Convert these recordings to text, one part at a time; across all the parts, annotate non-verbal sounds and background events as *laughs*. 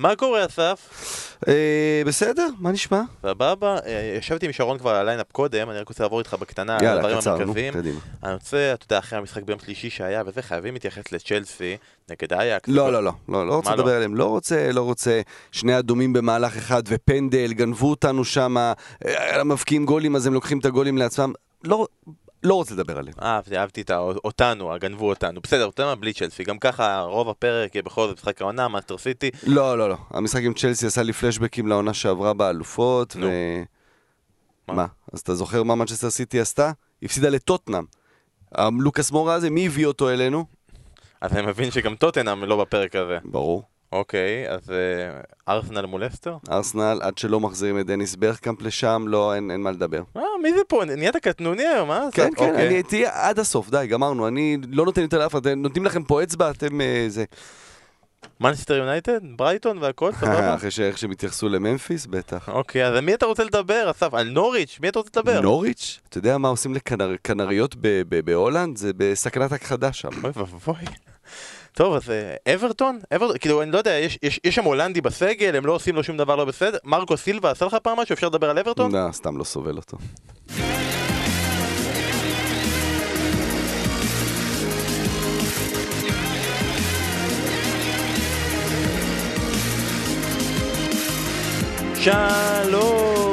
מה קורה, אסף? אה, בסדר, מה נשמע? סבבה. אה, ישבתי עם שרון כבר על הליינאפ קודם, אני רק רוצה לעבור איתך בקטנה על הדברים המרכזיים. אני רוצה, אתה יודע, אחרי המשחק ביום שלישי שהיה וזה, חייבים להתייחס לצ'לסי נגד אייאקס. לא, לא, לא, לא, לא רוצה לא? לדבר עליהם, לא רוצה, לא רוצה שני אדומים במהלך אחד ופנדל, גנבו אותנו שם, מבקיעים גולים אז הם לוקחים את הגולים לעצמם, לא, לא רוצה לדבר עליהם. אהבתי, אהבתי את אותנו, גנבו אותנו. בסדר, אתה יודע מה, בלי צ'לסי. גם ככה, רוב הפרק יהיה בכל זאת משחק העונה, מאנצ'סטר סיטי. לא, לא, לא, המשחק עם צ'לסי עשה לי פלשבקים לעונה שעברה באלופות, נו. ו... מה? מה? אז אתה זוכר מה מנצ'סטר סיטי עשתה? הפסידה לטוטנאם. לוקאס מורה הזה, מי הביא אותו אלינו? אז אני מבין שגם טוטנאם לא בפרק הזה. ברור. אוקיי, אז אה, ארסנל מול לסטר? ארסנל, עד שלא מחזירים את דניס ברקאמפ לשם, לא, אין, אין מה לדבר. אה, מי זה פה? נהיית קטנוני היום, אה? כן? כן, אוקיי. אני תהיה עד הסוף, די, גמרנו. אני לא נותן יותר לאף אחד, נותנים לכם פה אצבע, אתם אה, זה. מנצ'סטר יונייטד? ברייטון והכל? *laughs* סבבה? אחרי שאיך שהם התייחסו לממפיס, בטח. אוקיי, אז על מי אתה רוצה לדבר, אסף? על נוריץ'? מי אתה רוצה לדבר? נוריץ'? אתה יודע מה עושים לקנריות בהולנד? זה בסכנת הכחדה שם. אוי ואבוי. טוב, אז אה, אברטון? אברטון, כאילו, אני לא יודע, יש- יש יש שם הולנדי בסגל, הם לא עושים לו שום דבר לא בסדר? מרקו סילבה עשה לך פעם משהו? אפשר לדבר על אברטון? לא, סתם לא סובל אותו. שלום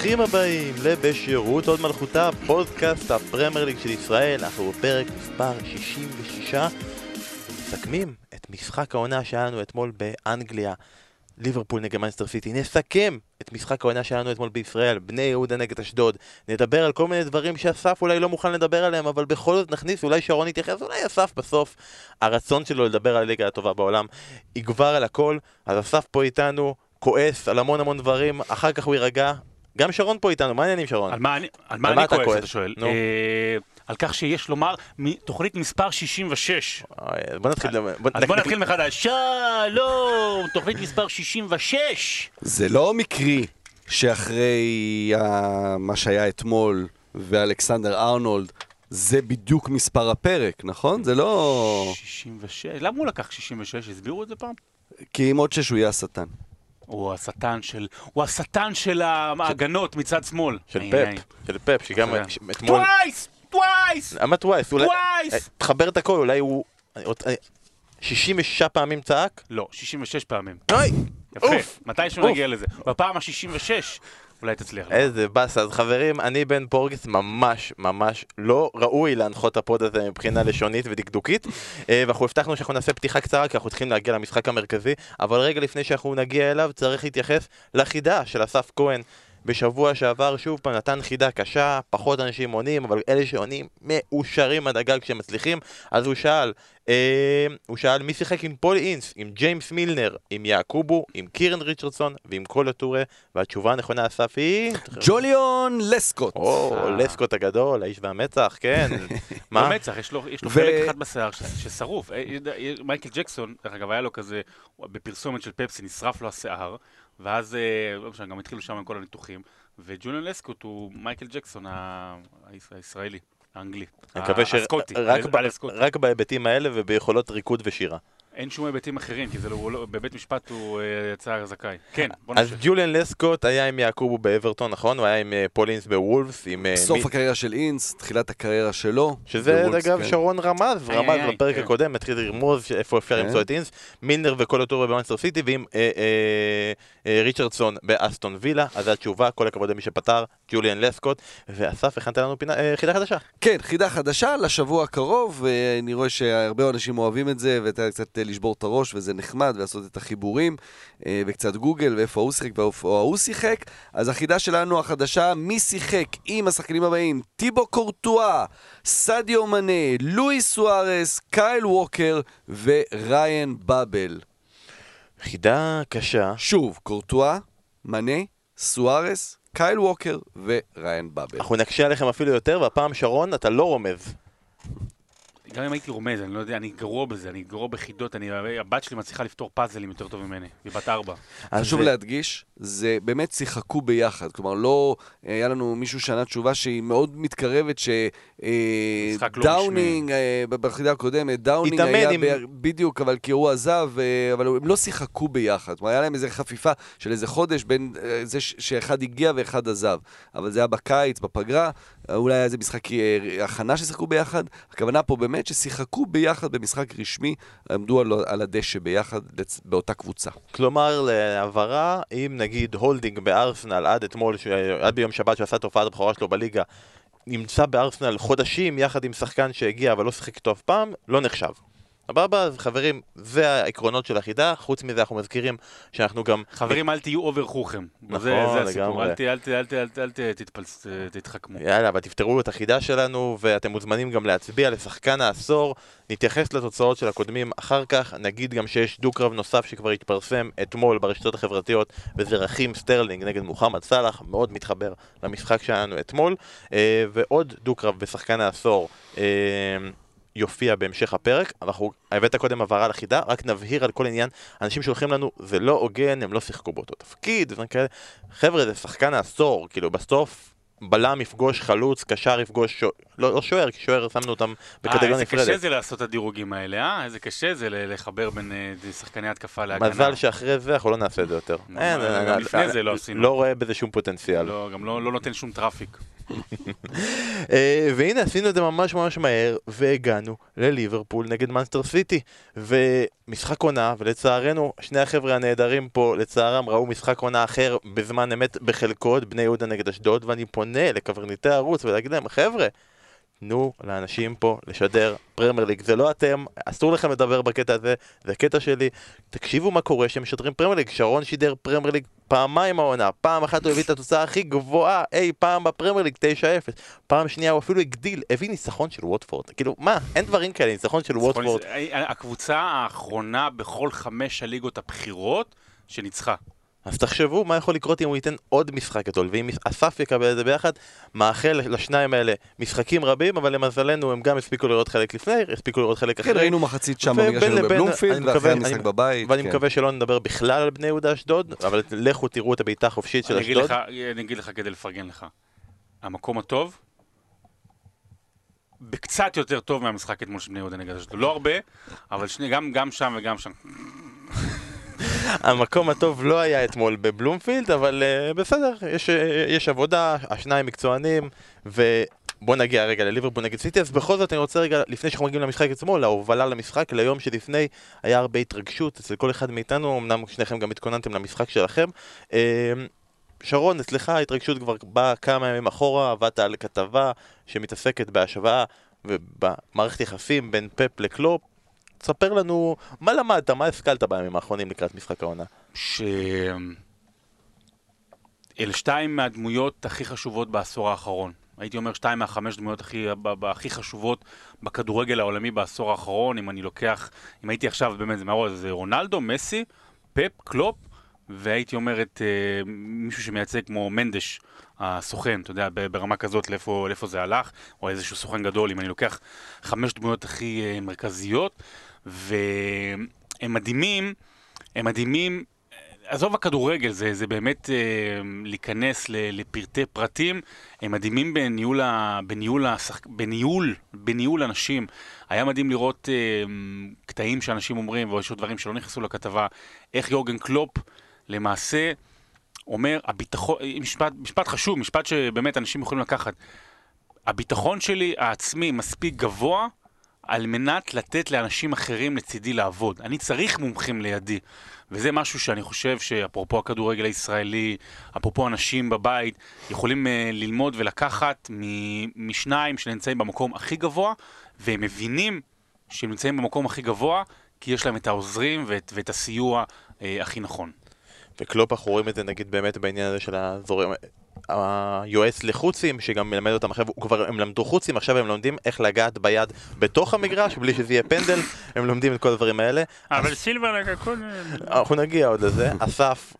וברוכים הבאים לבשירות עוד מלכותה, פודקאסט הפרמייר ליג של ישראל, אנחנו בפרק מספר 66 מסכמים את משחק העונה שהיה לנו אתמול באנגליה, ליברפול נגד מנסטר סיטי, נסכם את משחק העונה שהיה לנו אתמול בישראל, בני יהודה נגד אשדוד, נדבר על כל מיני דברים שאסף אולי לא מוכן לדבר עליהם, אבל בכל זאת נכניס, אולי שרון יתייחס, אולי אסף בסוף, הרצון שלו לדבר על הליגה הטובה בעולם יגבר על הכל, אז אסף פה איתנו, כועס על המון המון דברים, אחר כך הוא יירגע. גם שרון פה איתנו, מה העניינים שרון? על מה אני, על מה על מה אני אתה כועס, כועס? אתה שואל? נו. אה, על כך שיש לומר, מ- תוכנית מספר 66. אוי, בוא נתחיל... בוא, אז בוא נתחיל מחדש. שלום, תוכנית מספר 66. זה לא מקרי שאחרי ה- מה שהיה אתמול ואלכסנדר ארנולד, זה בדיוק מספר הפרק, נכון? זה לא... 66, למה הוא לקח 66? הסבירו את זה פעם? כי עם עוד שש הוא יהיה השטן. הוא השטן של, הוא השטן של ההגנות מצד שמאל. של פפ. של פפ, שגם אה. אתמול... Twice! Twice! למה Twice? Twice! אה, תחבר את הכל, אולי הוא... אני עוד- אה, 66 פעמים צעק? לא, 66 פעמים. אוי! יפה! מתישהו. נגיע לזה. בפעם ה-66 אולי תצליח. איזה באסה. אז חברים, אני בן פורגס ממש ממש לא ראוי להנחות ה pod הזה מבחינה לשונית ודקדוקית. אה, ואנחנו הבטחנו שאנחנו נעשה פתיחה קצרה, כי אנחנו צריכים להגיע למשחק המרכזי. אבל רגע לפני שאנחנו נגיע אליו, צריך להתייחס לחידה של אסף כהן. בשבוע שעבר שוב פעם נתן חידה קשה, פחות אנשים עונים, אבל אלה שעונים מאושרים עד הגג כשהם מצליחים. אז הוא שאל, אה, הוא שאל מי שיחק עם פול אינס, עם ג'יימס מילנר, עם יעקובו, עם קירן ריצ'רדסון ועם קולו טורה, והתשובה הנכונה אסף היא... ג'וליון לסקוט. או, אה. לסקוט הגדול, האיש והמצח, כן. *laughs* מה? לא מצח, יש לו, יש לו ו- חלק אחד בשיער ש- ששרוף. אה, אה, מייקל ג'קסון, דרך אגב, היה לו כזה, בפרסומת של פפסי נשרף לו השיער, ואז, אה, לא משנה, גם התחילו שם עם כל הניתוחים, וג'וליאן לסקוט הוא מייקל ג'קסון הישראלי, האנגלי. אני מקווה הסקוטי, שרק. רק בהיבטים האלה וביכולות ריקוד ושירה. אין שום היבטים אחרים, כי זה לא, לא- בבית משפט הוא אה, יצא זכאי. כן, בוא אז נמשיך. ג'וליאן לסקוט היה עם יעקובו באברטון, נכון? הוא היה עם אה, פולינס בוולפס, עם... אה, סוף מי- הקריירה של אינס, תחילת הקריירה שלו. שזה בוולפס, אגב כן. שרון רמז, איי, רמז איי, בפרק כן. הקודם, התחיל לרמוז איפה אפשר כן. למצוא את אינס, מילנר וכל הטור במאנסטר סיטי, ועם אה, אה, אה, ריצ'רדסון באסטון וילה, אז זו התשובה, כל הכבוד למי שפתר, ג'וליאן לסקוט, ואסף, הכנת לנו פינה- אה, חידה חדשה. כן, חידה חדשה לשבוע הקרוב, ואני רואה שהרבה אנשים אוהבים את זה, ואתה קצת לשבור את הראש, וזה נחמד, ולעשות את החיבורים, אה, וקצת גוגל, ואיפה ההוא שיחק ואיפה ההוא שיחק. אז החידה שלנו החדשה, מי שיחק עם השחקנים הבאים? טיבו קורטואה, סדיו מנה, לואי סוארס, קייל ווקר וריין באבל. חידה קשה. שוב, קורטואה, מנה, סוארס, קייל ווקר וריאן באבל. אנחנו נקשה עליכם אפילו יותר, והפעם שרון, אתה לא רומז. גם אם הייתי רומז, אני לא יודע, אני גרוע בזה, אני גרוע בחידות, אני, הבת שלי מצליחה לפתור פאזלים יותר טוב ממני, היא בת ארבע. חשוב זה- להדגיש, זה באמת שיחקו ביחד. כלומר, לא... היה לנו מישהו שענה תשובה שהיא מאוד מתקרבת, משחק לא שדאונינג, בחידה הקודמת, דאונינג היה... עם- ב- בדיוק, אבל כי הוא עזב, אה, אבל הם לא שיחקו ביחד. כלומר, היה להם איזו חפיפה של איזה חודש בין אה, זה ש- שאחד הגיע ואחד עזב. אבל זה היה בקיץ, בפגרה, אה, אולי היה איזה משחק אה, הכנה ששיחקו ביחד. הכוונה פה באמת ששיחקו ביחד במשחק רשמי, עמדו על, על הדשא ביחד לצ- באותה קבוצה. כלומר, להבהרה, אם נגיד הולדינג בארסנל עד אתמול, ש- עד ביום שבת שעשה את הופעת הבכורה שלו בליגה, נמצא בארסנל חודשים יחד עם שחקן שהגיע אבל לא שיחק איתו אף פעם, לא נחשב. סבבה? אז חברים, זה העקרונות של החידה, חוץ מזה אנחנו מזכירים שאנחנו גם... חברים, אל תהיו over חוכם. נכון, זה, זה הסיפור, לגמרי. אל, ת, אל, ת, אל, ת, אל, ת, אל ת, תתפלס, תתחכמו. יאללה, אבל תפתרו את החידה שלנו, ואתם מוזמנים גם להצביע לשחקן העשור. נתייחס לתוצאות של הקודמים אחר כך, נגיד גם שיש דו-קרב נוסף שכבר התפרסם אתמול ברשתות החברתיות, וזה רחים סטרלינג נגד מוחמד סאלח, מאוד מתחבר למשחק שלנו אתמול, אה, ועוד דו-קרב בשחקן העשור. יופיע בהמשך הפרק, אנחנו הבאת קודם הבהרה לחידה, רק נבהיר על כל עניין, אנשים שהולכים לנו, זה לא הוגן, הם לא שיחקו באותו תפקיד, ודברים כאלה. חבר'ה, זה שחקן העשור, כאילו בסוף בלם יפגוש חלוץ, קשר יפגוש שוער, לא, לא שוער, כי שוער שמנו אותם אה, בקטגוריה איזה קשה נפרדת. זה לעשות את הדירוגים האלה, אה? איזה קשה זה לחבר בין אה, שחקני התקפה להגנה. מזל שאחרי זה אנחנו לא נעשה את זה יותר. לא, אין, גם לפני זה לא עשינו. לא רואה בזה שום פוטנציאל. לא, גם לא, לא נותן שום traffic. *laughs* אה, והנה עשינו את זה ממש ממש מהר, והגענו לליברפול נגד מאנסטר סיטי. ומשחק עונה, ולצערנו, שני החבר'ה הנהדרים פה, לצערם, ראו משחק עונה אחר בזמן אמת בחלקו, בני יהודה נגד אשדוד, ואני פונה לקברניטי הערוץ ולהגיד להם, חבר'ה, תנו לאנשים פה לשדר פרמייר ליג, זה לא אתם, אסור לכם לדבר בקטע הזה, זה הקטע שלי. תקשיבו מה קורה שהם משדרים פרמייר ליג, שרון שידר פרמייר ליג פעמיים העונה, פעם אחת הוא הביא את התוצאה הכי גבוהה אי פעם בפרמייר ליג 9-0, פעם שנייה הוא אפילו הגדיל, הביא ניצחון של ווטפורד, כאילו מה, אין דברים כאלה, ניצחון של ווטפורד, הקבוצה האחרונה בכל חמש הליגות הבכירות שניצחה. אז תחשבו מה יכול לקרות אם הוא ייתן עוד משחק גדול, ואם אסף יקבל את זה ביחד, מאחל לשניים האלה משחקים רבים, אבל למזלנו הם גם הספיקו לראות חלק לפני, הספיקו לראות חלק כן, אחרי. ראינו מחצית שם במגרש שלנו בבלומפילד, ואחרי המשחק אני- בבית. ואני כן. מקווה שלא נדבר בכלל על בני יהודה אשדוד, אבל לכו תראו את הבעיטה החופשית של אני אגיד אשדוד. לך, אני אגיד לך כדי לפרגן לך. המקום הטוב, בקצת יותר טוב מהמשחק אתמול של בני יהודה נגד אשדוד. לא הרבה, אבל שני, גם, גם שם וגם שם. המקום הטוב לא היה אתמול בבלומפילד, אבל uh, בסדר, יש, uh, יש עבודה, השניים מקצוענים, ובוא נגיע רגע לליברפול נגד סיטי, אז בכל זאת אני רוצה רגע, לפני שאנחנו מגיעים למשחק אתמול, להובלה למשחק, ליום שלפני, היה הרבה התרגשות אצל כל אחד מאיתנו, אמנם שניכם גם התכוננתם למשחק שלכם. Uh, שרון, אצלך ההתרגשות כבר באה כמה ימים אחורה, עבדת על כתבה שמתעסקת בהשוואה ובמערכת יחסים בין פפ לקלופ. תספר לנו מה למדת, מה השכלת בימים האחרונים לקראת משחק העונה. ש... אלה שתיים מהדמויות הכי חשובות בעשור האחרון. הייתי אומר שתיים מהחמש דמויות הכי, הכי חשובות בכדורגל העולמי בעשור האחרון. אם אני לוקח, אם הייתי עכשיו, באמת, זה מהרוב, זה רונלדו, מסי, פפ, קלופ, והייתי אומר את אה, מישהו שמייצג כמו מנדש, הסוכן, אתה יודע, ברמה כזאת לאיפה, לאיפה זה הלך, או איזשהו סוכן גדול, אם אני לוקח חמש דמויות הכי אה, מרכזיות, והם מדהימים, הם מדהימים עזוב הכדורגל, זה, זה באמת אה, להיכנס ל, לפרטי פרטים, הם מדהימים בניהול, ה, בניהול, השח, בניהול, בניהול אנשים. היה מדהים לראות אה, קטעים שאנשים אומרים, ויש עוד דברים שלא נכנסו לכתבה, איך יורגן קלופ למעשה אומר, הביטחון, משפט, משפט חשוב, משפט שבאמת אנשים יכולים לקחת. הביטחון שלי העצמי מספיק גבוה על מנת לתת לאנשים אחרים לצידי לעבוד. אני צריך מומחים לידי. וזה משהו שאני חושב שאפרופו הכדורגל הישראלי, אפרופו אנשים בבית, יכולים uh, ללמוד ולקחת משניים שנמצאים במקום הכי גבוה, והם מבינים שהם נמצאים במקום הכי גבוה, כי יש להם את העוזרים ואת, ואת הסיוע uh, הכי נכון. וקלופ אנחנו רואים את זה נגיד באמת בעניין הזה של הזורם, היועץ לחוצים, שגם מלמד אותם עכשיו, כבר, הם למדו חוצים, עכשיו הם לומדים איך לגעת ביד בתוך המגרש, בלי שזה יהיה פנדל, הם לומדים את כל הדברים האלה. אבל סילבר הכל... אנחנו נגיע עוד לזה. אסף,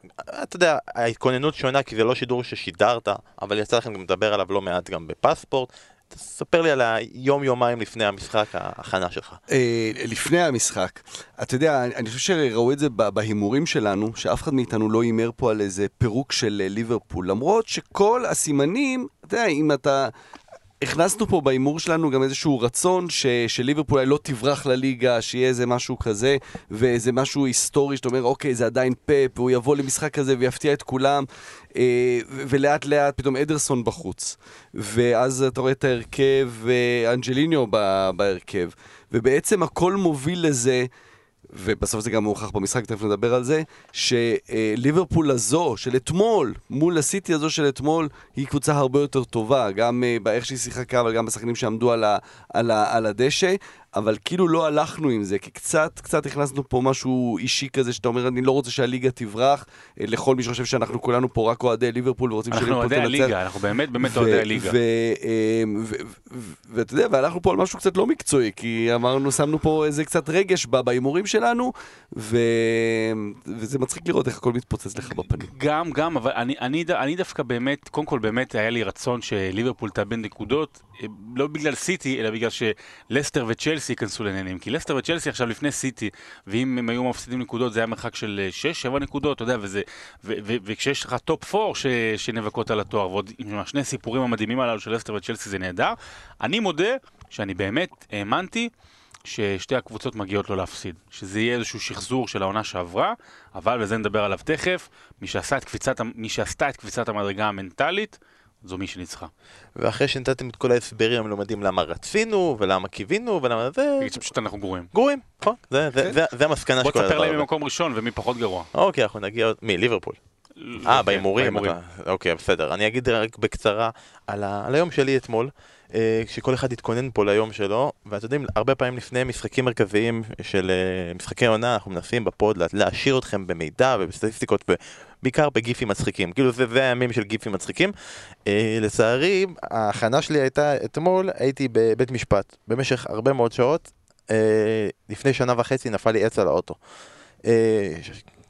אתה יודע, ההתכוננות שונה כי זה לא שידור ששידרת, אבל יצא לכם גם לדבר עליו לא מעט גם בפספורט. תספר לי על היום-יומיים לפני המשחק, ההכנה שלך. אה, לפני המשחק, אתה יודע, אני חושב שראו את זה בהימורים שלנו, שאף אחד מאיתנו לא הימר פה על איזה פירוק של אה, ליברפול, למרות שכל הסימנים, אתה יודע, אם אתה... הכנסנו פה בהימור שלנו גם איזשהו רצון ש, שליברפול לא תברח לליגה, שיהיה איזה משהו כזה, ואיזה משהו היסטורי שאתה אומר, אוקיי, זה עדיין פאפ, והוא יבוא למשחק כזה ויפתיע את כולם, אה, ולאט לאט פתאום אדרסון בחוץ. ואז אתה רואה את ההרכב, אה, אנג'ליניו בהרכב. ובעצם הכל מוביל לזה... ובסוף זה גם מוכח במשחק, תכף נדבר על זה, שליברפול הזו של אתמול, מול הסיטי הזו של אתמול, היא קבוצה הרבה יותר טובה, גם אה, באיך שהיא שיחקה, אבל גם בשחקנים שעמדו על, ה, על, ה, על הדשא. אבל כאילו לא הלכנו עם זה, כי קצת, קצת הכנסנו פה משהו אישי כזה, שאתה אומר, אני לא רוצה שהליגה תברח, אה, לכל מי שחושב שאנחנו כולנו פה רק אוהדי ליברפול ורוצים שליברפול תנצח. אנחנו אוהדי הליגה, אנחנו באמת באמת אוהדי הליגה. אה, ואתה יודע, והלכנו פה על משהו קצת לא מקצועי, כי אמרנו, שמנו פה איזה קצת רגש בהימורים שלנו, וזה מצחיק לראות איך הכל מתפוצץ לך בפנים. גם, גם, אבל אני דווקא באמת, קודם כל באמת היה לי רצון שליברפול תאבד נקודות, אה, לא בגלל סיטי, אלא בגלל שלסטר וצ'לסי ייכנסו לעניינים. כי לסטר וצ'לסי עכשיו לפני סיטי, ואם הם היו מפסידים נקודות זה היה מרחק של 6-7 אה, נקודות, אתה יודע, וזה, ו, ו, וכשיש לך top 4 ש, שנאבקות על התואר, ועוד עם השני הסיפורים המדהימים הללו של לסטר וצ'לסי זה נהדר, אני מודה שאני באמת האמנתי ששתי הקבוצות מגיעות לו להפסיד. שזה יהיה איזשהו שחזור של העונה שעברה, אבל, וזה נדבר עליו תכף, מי, שעשה את קפיצת, מי שעשתה את קפיצת המדרגה המנטלית, זו מי שניצחה. ואחרי שנתתם את כל ההסברים המלומדים למה רצינו, ולמה קיווינו, ולמה זה... תגיד שפשוט אנחנו גרועים. גרועים, נכון. זה, זה, זה, זה המסקנה של כל הדבר. בוא תספר לי ממקום ראשון ומי פחות גרוע. אוקיי, אנחנו נגיע... מי? ליברפול. אה, כן, בהימורים? אוקיי, בסדר. אני אגיד רק בקצרה על, היום שלי אתמול. אה, שכל אחד יתכונן פה ליום שלו, ואתם יודעים, הרבה פעמים לפני משחקים מרכזיים של אה, משחקי עונה, אנחנו מנסים בפוד להעשיר אתכם במידע ובסטטיסטיקות, ובעיקר בגיפים מצחיקים. כאילו זה, זה הימים של גיפים מצחיקים. אה, לצערי, ההכנה שלי הייתה, אתמול הייתי בבית משפט במשך הרבה מאוד שעות. לפני שנה וחצי נפל לי עץ על האוטו.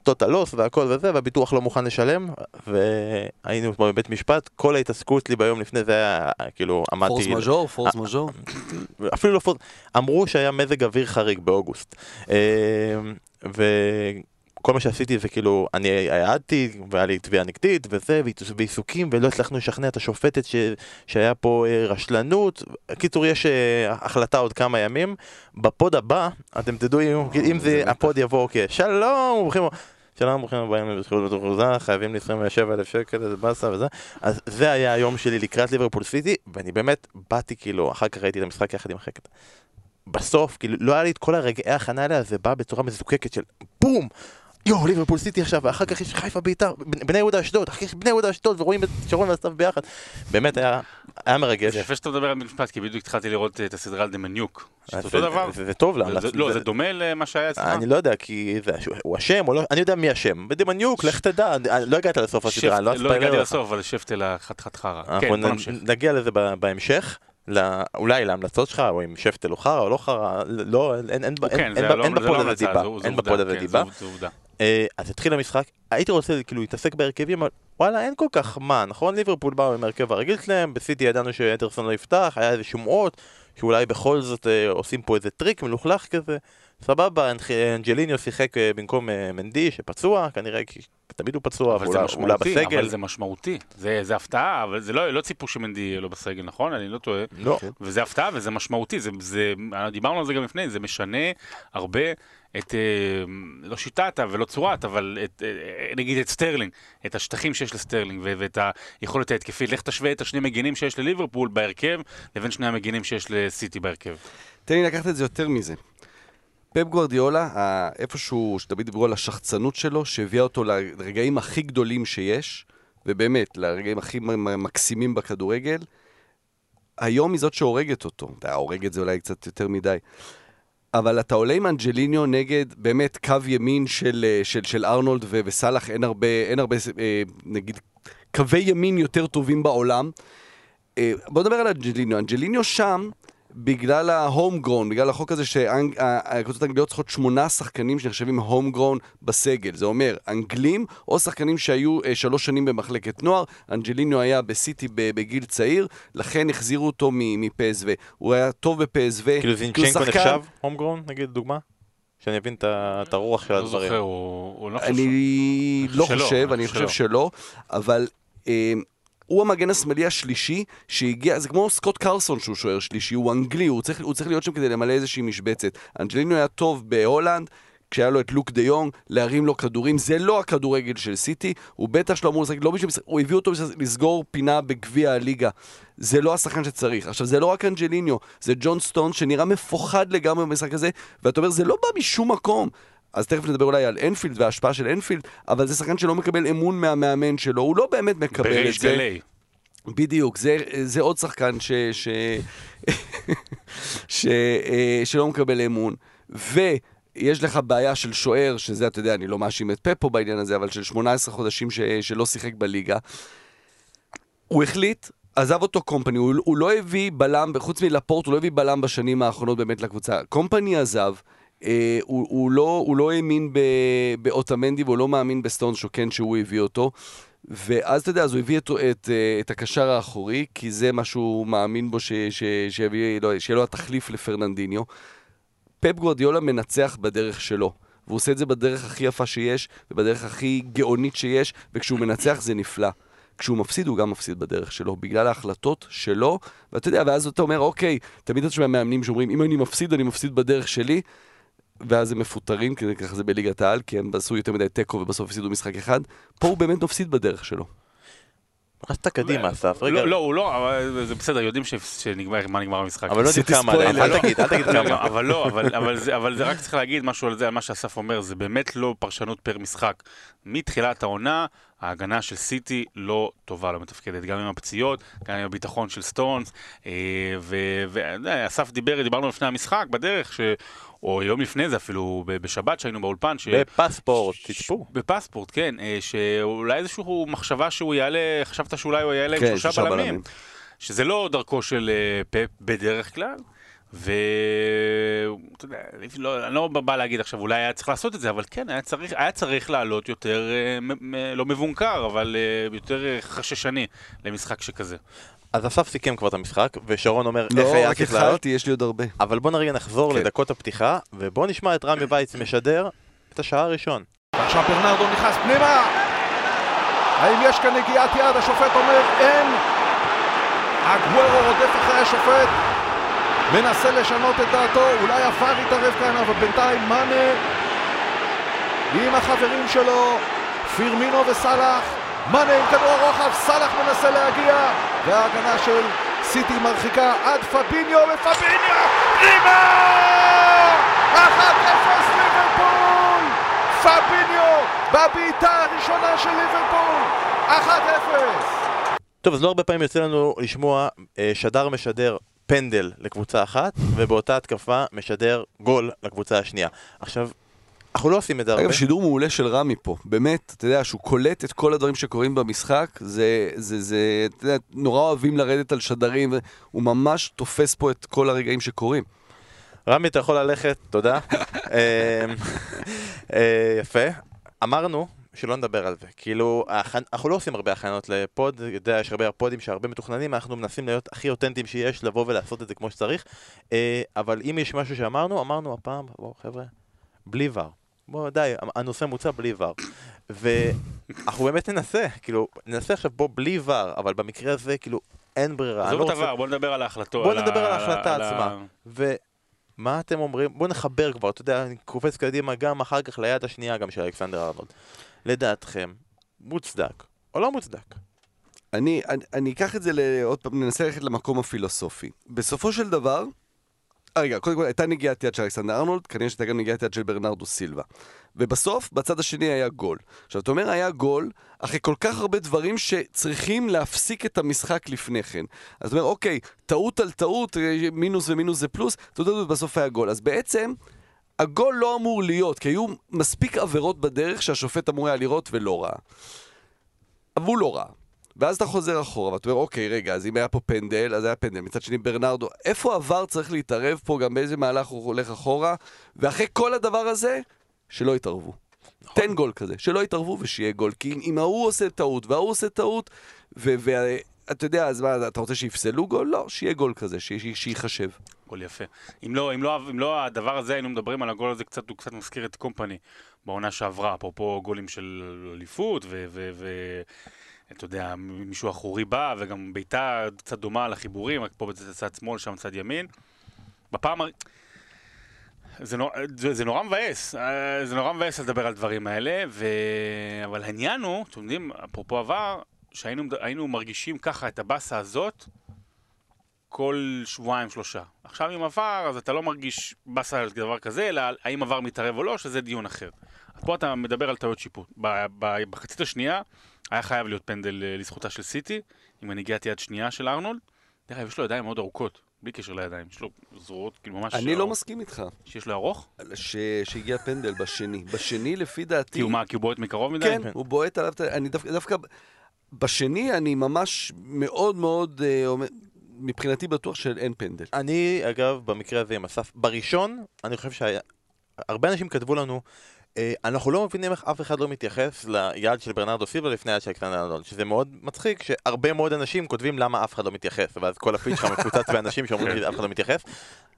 טוטל לוס והכל וזה, והביטוח לא מוכן לשלם, והיינו פה בבית משפט, כל ההתעסקות שלי ביום לפני זה היה, כאילו, עמדתי... פורס מז'ור? פורס מז'ור? אפילו לא פורס... אמרו שהיה מזג אוויר חריג באוגוסט. אה, ו... כל מה שעשיתי זה כאילו, אני העדתי, והיה לי תביעה נגדית וזה, ועיסוקים, ולא הצלחנו לשכנע את השופטת ש, שהיה פה אה, רשלנות. קיצור, יש אה, החלטה עוד כמה ימים. בפוד הבא, אתם תדעו אם, אם זה, הפוד יבוא, אוקיי, שלום, ברוכים שלום, ברוכים הבאים לבזכות בתחוזה, חייבים לי 27 אלף שקל, זה באסה וזה. אז זה היה היום שלי לקראת ליברפול סיטי, ואני באמת באתי כאילו, אחר כך ראיתי את המשחק יחד עם החקת. בסוף, כאילו, לא היה לי את כל הרגעי ההכנה האלה, זה בא בצורה מזוקקת של בום! יואו, ליברפול סיטי עכשיו, ואחר כך יש חיפה בית"ר, בני יהודה אשדוד, אחר כך בני יהודה אשדוד, ורואים את שרון והסתיו ביחד. באמת היה, היה מרגש. זה יפה שאתה מדבר על משפט, כי בדיוק התחלתי לראות את הסדרה על דמניוק. זה אותו דבר. זה טוב לה. לא, זה דומה למה שהיה אצלך. אני לא יודע, כי הוא אשם או לא, אני יודע מי אשם. בדמניוק, לך תדע, לא הגעת לסוף הסדרה, לא לא הגעתי לסוף, אבל שפטל החתיכת חרא. אנחנו כן, נגיע לזה בהמשך. לא, אולי להמלצות שלך, או אם שפטל הוא חרא או לא חרא, לא, אין, אין, כן, אין, לא- אין בפוד לא הזה דיבה, אין בפוד הזה דיבה. אה, אז התחיל המשחק, הייתי רוצה כאילו להתעסק בהרכבים, אבל וואלה אין כל כך מה, נכון? ליברפול באו עם ההרכב הרגיל שלהם, בסיטי ידענו שאנדרסון לא יפתח, היה איזה שמועות, שאולי בכל זאת אה, עושים פה איזה טריק מלוכלך כזה, סבבה, אנג'ליניו שיחק אה, במקום מנדי שפצוע, כנראה כי תמיד הוא פצוע, ואולי בסגל. אבל זה משמעותי, זה, זה הפתעה, אבל זה לא, לא ציפו שמנדי לא בסגל, נכון? אני לא טועה. לא. וזה הפתעה וזה משמעותי, זה, זה, דיברנו על זה גם לפני, זה משנה הרבה את, אה, לא שיטת ולא צורת, אבל את, אה, נגיד את סטרלינג, את השטחים שיש לסטרלינג ואת היכולת ההתקפית. לך תשווה את השני מגינים שיש לליברפול בהרכב, לבין שני המגינים שיש לסיטי בהרכב. תן לי לקחת את זה יותר מזה. פפ גוורדיולה, איפשהו, שתמיד דיברו על השחצנות שלו, שהביאה אותו לרגעים הכי גדולים שיש, ובאמת, לרגעים הכי מקסימים בכדורגל, היום היא זאת שהורגת אותו. הורגת זה אולי קצת יותר מדי. אבל אתה עולה עם אנג'ליניו נגד באמת קו ימין של, אה, של, של ארנולד ו- וסאלח, אין הרבה, אין הרבה, אה, נגיד, קווי ימין יותר טובים בעולם. אה, בוא נדבר על אנג'ליניו. אנג'ליניו שם, בגלל ה home grown, בגלל החוק הזה שהקבוצות האנגליות צריכות שמונה שחקנים שנחשבים home grown בסגל. זה אומר, אנגלים או שחקנים שהיו אה, שלוש שנים במחלקת נוער, אנג'לינו היה בסיטי בגיל צעיר, לכן החזירו אותו מפסוו. הוא היה טוב בפסוו. כאילו זינצ'נקו נחשב home grown, נגיד, דוגמה? שאני אבין את הרוח של לא הדברים. זוכר, הוא הוא לא חושב. אני לא חושב, אני חושב שלא, אבל אה, הוא המגן השמאלי השלישי שהגיע, זה כמו סקוט קרסון שהוא שוער שלישי, הוא אנגלי, הוא צריך, הוא צריך להיות שם כדי למלא איזושהי משבצת. אנג'לינו היה טוב בהולנד. כשהיה לו את לוק דה יונג, להרים לו כדורים, זה לא הכדורגל של סיטי, הוא בטח שלא אמור לשחק, לא בשביל, הוא הביא אותו בשביל לסגור פינה בגביע הליגה. זה לא השחקן שצריך. עכשיו, זה לא רק אנג'ליניו, זה ג'ון סטון שנראה מפוחד לגמרי במשחק הזה, ואתה אומר, זה לא בא משום מקום. אז תכף נדבר אולי על אנפילד וההשפעה של אנפילד, אבל זה שחקן שלא מקבל אמון מהמאמן שלו, הוא לא באמת מקבל את זה. גלי. בדיוק, זה, זה עוד שחקן ש, ש, ש, אה, שלא מקבל אמון. ויש לך בעיה של שוער, שזה, אתה יודע, אני לא מאשים את פפו בעניין הזה, אבל של 18 חודשים ש, שלא שיחק בליגה. הוא החליט, עזב אותו קומפני, הוא, הוא לא הביא בלם, חוץ מלפורט, הוא לא הביא בלם בשנים האחרונות באמת לקבוצה. קומפני עזב, הוא, הוא, לא, הוא לא האמין באוטמנדי והוא לא מאמין בסטון שוקן שהוא הביא אותו. ואז אתה יודע, אז הוא הביא את, את, אה, את הקשר האחורי, כי זה מה שהוא מאמין בו, ש, לא, שיהיה לו התחליף לפרננדיניו. פפ גוורדיולה מנצח בדרך שלו. והוא עושה את זה בדרך הכי יפה שיש, ובדרך הכי גאונית שיש, וכשהוא מנצח זה נפלא. כשהוא מפסיד, הוא גם מפסיד בדרך שלו, בגלל ההחלטות שלו, ואתה יודע, ואז אתה אומר, אוקיי, תמיד אתה שומע מאמנים שאומרים, אם אני מפסיד, אני מפסיד בדרך שלי, ואז הם מפוטרים, כי ככה זה בליגת העל, כי הם עשו יותר מדי תיקו ובסוף הפסידו משחק אחד. פה הוא באמת מפסיד בדרך שלו. רצת קדימה, אסף, רגע. לא, לא, הוא לא, אבל זה בסדר, יודעים ש- שנגמר, מה נגמר המשחק. אבל לא יודעים כמה. אל תגיד, אל תגיד לא, כמה. אבל לא, אבל, אבל, זה, אבל זה רק צריך להגיד משהו על זה, על מה שאסף אומר, זה באמת לא פרשנות פר משחק. מתחילת העונה, ההגנה של סיטי לא טובה, לא מתפקדת, גם עם הפציעות, גם עם הביטחון של סטונס, אה, ואסף דיבר, דיברנו לפני המשחק, בדרך, ש... או יום לפני זה אפילו, בשבת שהיינו באולפן, ש... בפספורט, תצפו. בפספורט, כן, אה, שאולי איזושהי מחשבה שהוא יעלה, חשבת שאולי הוא יעלה עם כן, שלושה שלושה בלמים. בלמים. שזה לא דרכו של אה, פפ בדרך כלל. ו... אתה יודע, לא, אני לא בא להגיד עכשיו, אולי היה צריך לעשות את זה, אבל כן, היה צריך, היה צריך לעלות יותר, אה, לא מבונקר, אבל אה, יותר אה, חששני למשחק שכזה. אז אסף סיכם כבר את המשחק, ושרון אומר איך לא, היה רק צריך לעלות. התחלתי, יש לי עוד הרבה. אבל בוא נרגע נחזור כן. לדקות הפתיחה, ובוא נשמע את רמי וייץ משדר את השעה הראשון. עכשיו ברנרדו נכנס פנימה! האם יש כאן נגיעת יד? השופט אומר אין! אגוורו רודף אחרי השופט, מנסה לשנות את דעתו, אולי עפר יתערב כאן, אבל בינתיים מאנה עם החברים שלו, פירמינו וסאלח, מאנה עם כדור הרוחב, סאלח מנסה להגיע, וההגנה של סיטי מרחיקה עד פביניו, ופביניו! פנימה! 1-0 ליברפול! פביניו בבעיטה הראשונה של ליברפול! 1-0! טוב, אז לא הרבה פעמים יוצא לנו לשמוע אה, שדר משדר פנדל לקבוצה אחת, ובאותה התקפה משדר גול לקבוצה השנייה. עכשיו, אנחנו לא עושים את זה הרבה. אגב, שידור מעולה של רמי פה, באמת, אתה יודע, שהוא קולט את כל הדברים שקורים במשחק, זה, זה, זה, אתה יודע, נורא אוהבים לרדת על שדרים, הוא ממש תופס פה את כל הרגעים שקורים. רמי, אתה יכול ללכת, תודה. *laughs* אה, אה, יפה. אמרנו שלא נדבר על זה. כאילו, אנחנו לא עושים הרבה הכנות לפוד, יודע, יש הרבה פודים שהרבה מתוכננים, אנחנו מנסים להיות הכי אותנטיים שיש, לבוא ולעשות את זה כמו שצריך. אה, אבל אם יש משהו שאמרנו, אמרנו הפעם, בואו חבר'ה, בלי ור. בואו די, הנושא מוצע בלי ור. ואנחנו באמת ננסה, כאילו, ננסה עכשיו בוא בלי ור, אבל במקרה הזה, כאילו, אין ברירה. עזוב לא את עבר, בוא נדבר על ההחלטות. בוא נדבר על ההחלטה עצמה. ומה אתם אומרים? בואו נחבר כבר, אתה יודע, אני קופץ קדימה גם אחר כך ליד השנייה גם של אלכסנדר ארנולד. לדעתכם, מוצדק או לא מוצדק? אני, אני, אני אקח את זה לעוד פעם, ננסה ללכת למקום הפילוסופי. בסופו של דבר, אה, רגע, קודם כל הייתה נגיעת יד של אלכסנדר ארנולד, כנראה שהייתה גם נגיעת יד של ברנרדו סילבה. ובסוף, בצד השני היה גול. עכשיו, אתה אומר היה גול, אחרי כל כך הרבה דברים שצריכים להפסיק את המשחק לפני כן. אז אתה אומר, אוקיי, טעות על טעות, אה, מינוס ומינוס זה פלוס, אתה יודע, בסוף היה גול. אז בעצם, הגול לא אמור להיות, כי היו מספיק עבירות בדרך שהשופט אמור היה לראות ולא ראה. אבל הוא לא ראה. ואז אתה חוזר אחורה, ואתה אומר, אוקיי, רגע, אז אם היה פה פנדל, אז היה פנדל. מצד שני, ברנרדו, איפה עבר צריך להתערב פה, גם באיזה מהלך הוא הולך אחורה, ואחרי כל הדבר הזה, שלא יתערבו. תן גול כזה, שלא יתערבו ושיהיה גול. כי אם, ההוא עושה טעות וההוא עושה טעות, ואתה יודע, אז מה, אתה רוצה שיפסלו גול? לא, שיהיה גול כזה, שייחשב. גול יפה. אם לא, אם, לא, אם לא הדבר הזה, היינו מדברים על הגול הזה קצת, הוא קצת מזכיר את קומפני בעונה שעברה, אפרופו גולים של אליפות, ו... ו, ו אתה יודע, מישהו אחורי בא, וגם בעיטה קצת דומה לחיבורים, רק פה בצד שמאל, שם צד ימין. בפעם... זה, נור... זה, זה נורא מבאס, אה, זה נורא מבאס לדבר על דברים האלה, ו... אבל העניין הוא, אתם יודעים, אפרופו עבר, שהיינו היינו מרגישים ככה את הבאסה הזאת כל שבועיים שלושה. עכשיו עם עבר, אז אתה לא מרגיש באסה על דבר כזה, אלא האם עבר מתערב או לא, שזה דיון אחר. אז פה אתה מדבר על טעויות שיפוט. בחצית השנייה היה חייב להיות פנדל אה, לזכותה של סיטי, עם מנהיגיית יד שנייה של ארנולד. דרך אגב, יש לו ידיים מאוד ארוכות, בלי קשר לידיים. יש לו זרועות, כאילו ממש... אני לא ארוך. מסכים איתך, שיש לו ארוך? ש- שהגיע פנדל בשני. בשני, לפי דעתי... כי הוא מה, כי הוא בועט מקרוב מדי? כן, הוא בועט עליו, אני דווקא בשני אני ממש מאוד מאוד, אה, מבחינתי בטוח שאין פנדל. אני, אגב, במקרה הזה עם אסף, בראשון, אני חושב שהרבה אנשים כתבו לנו, אנחנו לא מבינים איך אף אחד לא מתייחס ליד של ברנרדו סילבה לפני היד של אלכסנדר ארנולד, שזה מאוד מצחיק שהרבה מאוד אנשים כותבים למה אף אחד לא מתייחס, ואז כל הפיד שלך מפוצץ *laughs* באנשים שאומרים שאף אחד לא מתייחס.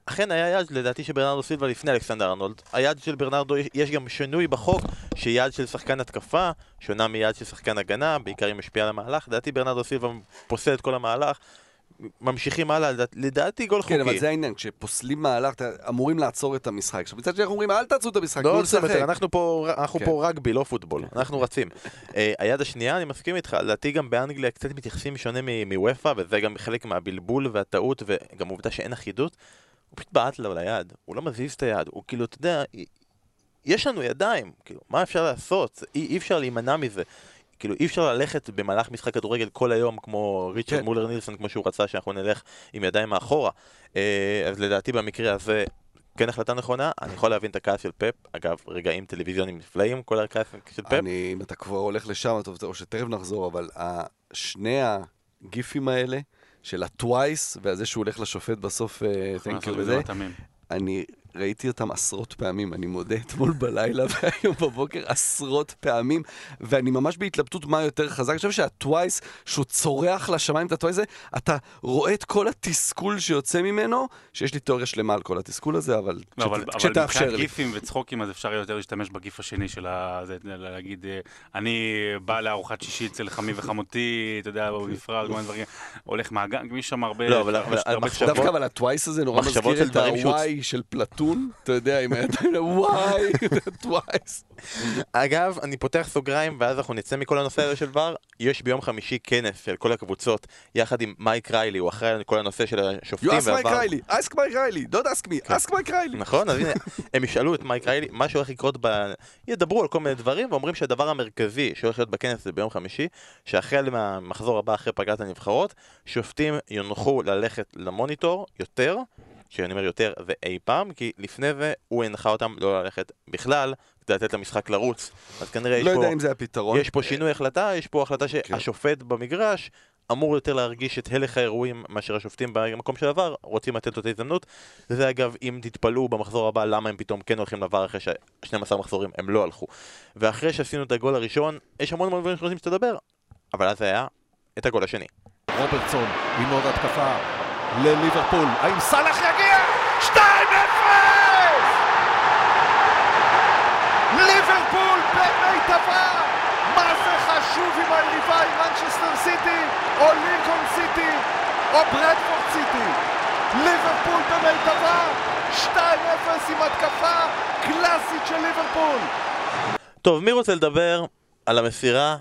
אכן היה יד לדעתי של ברנרדו סילבה לפני אלכסנדר ארנולד. היד של ברנרדו, יש גם שינוי בחוק, שיד של שחקן התקפה שונה מיד של שחקן הגנה, בעיקר היא משפיעה על המהלך. לדעתי ברנרדו סילבה פוסל את כל המהלך. ממשיכים הלאה, לדעת- לדעתי גול חוקי. כן, אבל זה העניין, כשפוסלים מהלך, אמורים לעצור את המשחק. עכשיו, מצד שני אנחנו אומרים, אל תעצרו את המשחק, לא לשחק. יותר, אנחנו פה, אנחנו כן. פה רגבי, לא פוטבול, אנחנו רצים. אה, היד השנייה, אני מסכים איתך, לדעתי גם באנגליה קצת מתייחסים שונה מאופא, וזה גם חלק מהבלבול והטעות, וגם העובדה שאין אחידות. הוא פשוט בעט לו ליד, הוא לא מזיז את היד, הוא כאילו, אתה יודע, יש לנו ידיים, כאילו, מה אפשר לעשות? אי, אי אפשר להימנע מזה. כאילו, אי אפשר ללכת במהלך משחק כדורגל כל היום כמו ריצ'רד כן. מולר נילסן, כמו שהוא רצה שאנחנו נלך עם ידיים מאחורה. אה, אז לדעתי במקרה הזה, כן החלטה נכונה, אני יכול להבין את הכעס של פפ, אגב, רגעים טלוויזיוניים נפלאים, כל הכעס של פפ. אני, אם אתה כבר הולך לשם, טוב, או שתכף נחזור, אבל שני הגיפים האלה, של הטווייס, וזה שהוא הולך לשופט בסוף, תנקיו בזה וזה. אני ראיתי אותם עשרות פעמים, אני מודה, אתמול בלילה *laughs* והיום בבוקר עשרות פעמים, ואני ממש בהתלבטות מה יותר חזק. אני חושב שהטווייס, שהוא צורח לשמיים את הטווייס הזה, אתה רואה את כל התסכול שיוצא ממנו, שיש לי תיאוריה שלמה על כל התסכול הזה, אבל לא, אבל, כשת- אבל כשתאפשר מבחינת לי. גיפים וצחוקים, אז אפשר יותר להשתמש בגיף השני של ה... זה, להגיד, אה, אני בא לארוחת שישי אצל חמי וחמותי, אתה יודע, בנפרד, כל מיני דברים, הולך מהגן, יש שם הרבה... לא, אבל- דווקא אבל הטווייס הזה נורא מזכיר את הוואי של פלטון, אתה יודע, עם הידיים, וואי, טווייס. אגב, אני פותח סוגריים ואז אנחנו נצא מכל הנושא הזה של ור. יש ביום חמישי כנס של כל הקבוצות, יחד עם מייק ריילי, הוא אחראי על כל הנושא של You השופטים ask Mike והVAR. Riley, ask Mike Riley, don't ask me, ask Mike Riley. נכון, אז הנה, הם ישאלו את מייק ריילי, מה שהולך לקרות ב... ידברו על כל מיני דברים, ואומרים שהדבר המרכזי שהולך להיות בכנס זה ביום חמישי, שהחל מהמחזור הבא אחרי פגרת הנבחרות, שופטים יונחו ללכת למוניטור יותר, כשאני אומר יותר זה אי פעם, כי לפני זה הוא הנחה אותם לא ללכת בכלל, כדי לתת למשחק לרוץ. אז כנראה יש לא פה... יודע אם זה הפתרון. יש פה שינוי החלטה, יש פה החלטה כן. שהשופט במגרש אמור יותר להרגיש את הלך האירועים מאשר השופטים במקום של עבר, רוצים לתת לו את ההזדמנות. זה אגב, אם תתפלאו במחזור הבא למה הם פתאום כן הולכים לעבר אחרי ש-12 מחזורים, הם לא הלכו. ואחרי שעשינו את הגול הראשון, יש המון המון דברים שרוצים שתדבר, אבל אז היה את הגול השני. רוברטסון עם עוד התקפה לליברפול. האם סאלח יגיע? 2-0! ליברפול במיטבה! מה זה חשוב אם היריבה היא מנצ'סטר סיטי, או לינקון סיטי, או ברדפורד סיטי? ליברפול במיטבה! 2-0 עם התקפה קלאסית של ליברפול! טוב, מי רוצה לדבר על המסירה?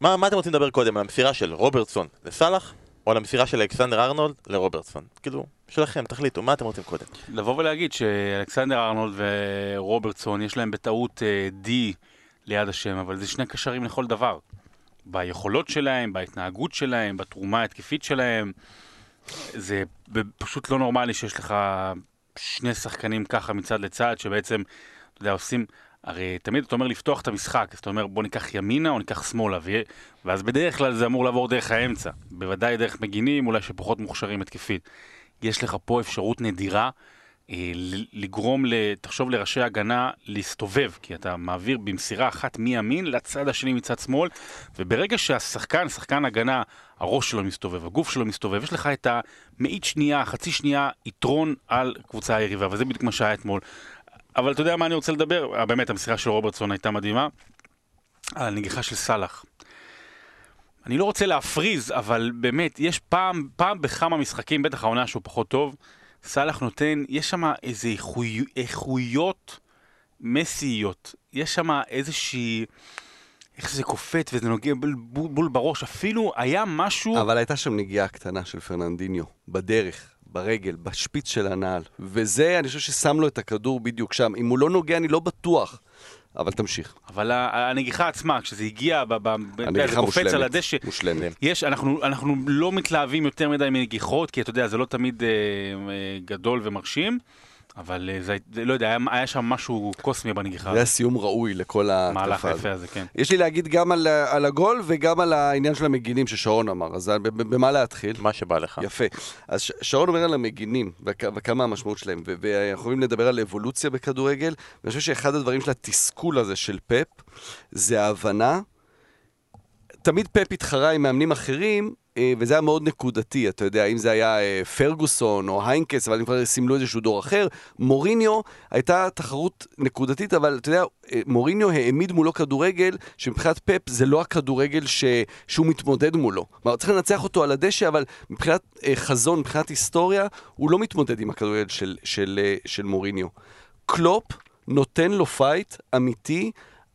מה, מה אתם רוצים לדבר קודם? על המסירה של רוברטסון לסאלח? או על המסירה של אלכסנדר ארנולד לרוברטסון? כאילו, שלכם, תחליטו, מה אתם רוצים קודם? לבוא ולהגיד שאלכסנדר ארנולד ורוברטסון יש להם בטעות אה, D ליד השם, אבל זה שני קשרים לכל דבר. ביכולות שלהם, בהתנהגות שלהם, בתרומה ההתקפית שלהם. זה פשוט לא נורמלי שיש לך שני שחקנים ככה מצד לצד, שבעצם, אתה יודע, עושים... הרי תמיד אתה אומר לפתוח את המשחק, אז אתה אומר בוא ניקח ימינה או ניקח שמאלה, ו... ואז בדרך כלל זה אמור לעבור דרך האמצע. בוודאי דרך מגינים, אולי שפחות מוכשרים התקפית. יש לך פה אפשרות נדירה אה, לגרום. תחשוב לראשי הגנה להסתובב, כי אתה מעביר במסירה אחת מימין לצד השני מצד שמאל, וברגע שהשחקן, שחקן הגנה, הראש שלו מסתובב, הגוף שלו מסתובב, יש לך את המאית שנייה, חצי שנייה, יתרון על קבוצה היריבה, וזה בדיוק מה שהיה אתמול. אבל אתה יודע מה אני רוצה לדבר? אה, באמת, המסירה של רוברטסון הייתה מדהימה. על הנגיחה של סאלח. אני לא רוצה להפריז, אבל באמת, יש פעם, פעם בכמה משחקים, בטח העונה שהוא פחות טוב, סאלח נותן, יש שם איזה איכוי, איכויות מסייות. יש שם איזושהי... איך זה קופט וזה נוגע בול, בול בראש, אפילו היה משהו... אבל הייתה שם נגיעה קטנה של פרננדיניו, בדרך, ברגל, בשפיץ של הנעל. וזה, אני חושב ששם לו את הכדור בדיוק שם. אם הוא לא נוגע, אני לא בטוח. אבל תמשיך. אבל הנגיחה עצמה, כשזה הגיע, זה קופץ. על הדשא, מושלמת. יש, אנחנו, אנחנו לא מתלהבים יותר מדי מנגיחות, כי אתה יודע, זה לא תמיד אה, אה, גדול ומרשים, אבל אה, זה, זה, לא יודע, היה, היה שם משהו קוסמי בנגיחה זה היה. סיום ראוי לכל מהלך ההתקפה הזאת. היפה הזה, כן. יש לי להגיד גם על, ה- על הגול וגם על העניין של המגינים ששרון אמר, אז ב- ב- במה להתחיל? מה שבא לך. יפה. אז ש- שרון אומר על המגינים, וכ- וכמה המשמעות שלהם, ואנחנו יכולים לדבר על אבולוציה בכדורגל, ואני חושב שאחד הדברים של התסכול הזה של פפ, זה ההבנה, תמיד פפ התחרה עם מאמנים אחרים, אה, וזה היה מאוד נקודתי, אתה יודע, אם זה היה אה, פרגוסון או היינקס, אבל הם כבר סימלו איזשהו דור אחר. מוריניו הייתה תחרות נקודתית, אבל אתה יודע, אה, מוריניו העמיד מולו כדורגל, שמבחינת פפ זה לא הכדורגל ש... שהוא מתמודד מולו. כלומר, צריך לנצח אותו על הדשא, אבל מבחינת אה, חזון, מבחינת היסטוריה, הוא לא מתמודד עם הכדורגל של, של, אה, של מוריניו. קלופ נותן לו fight אמיתי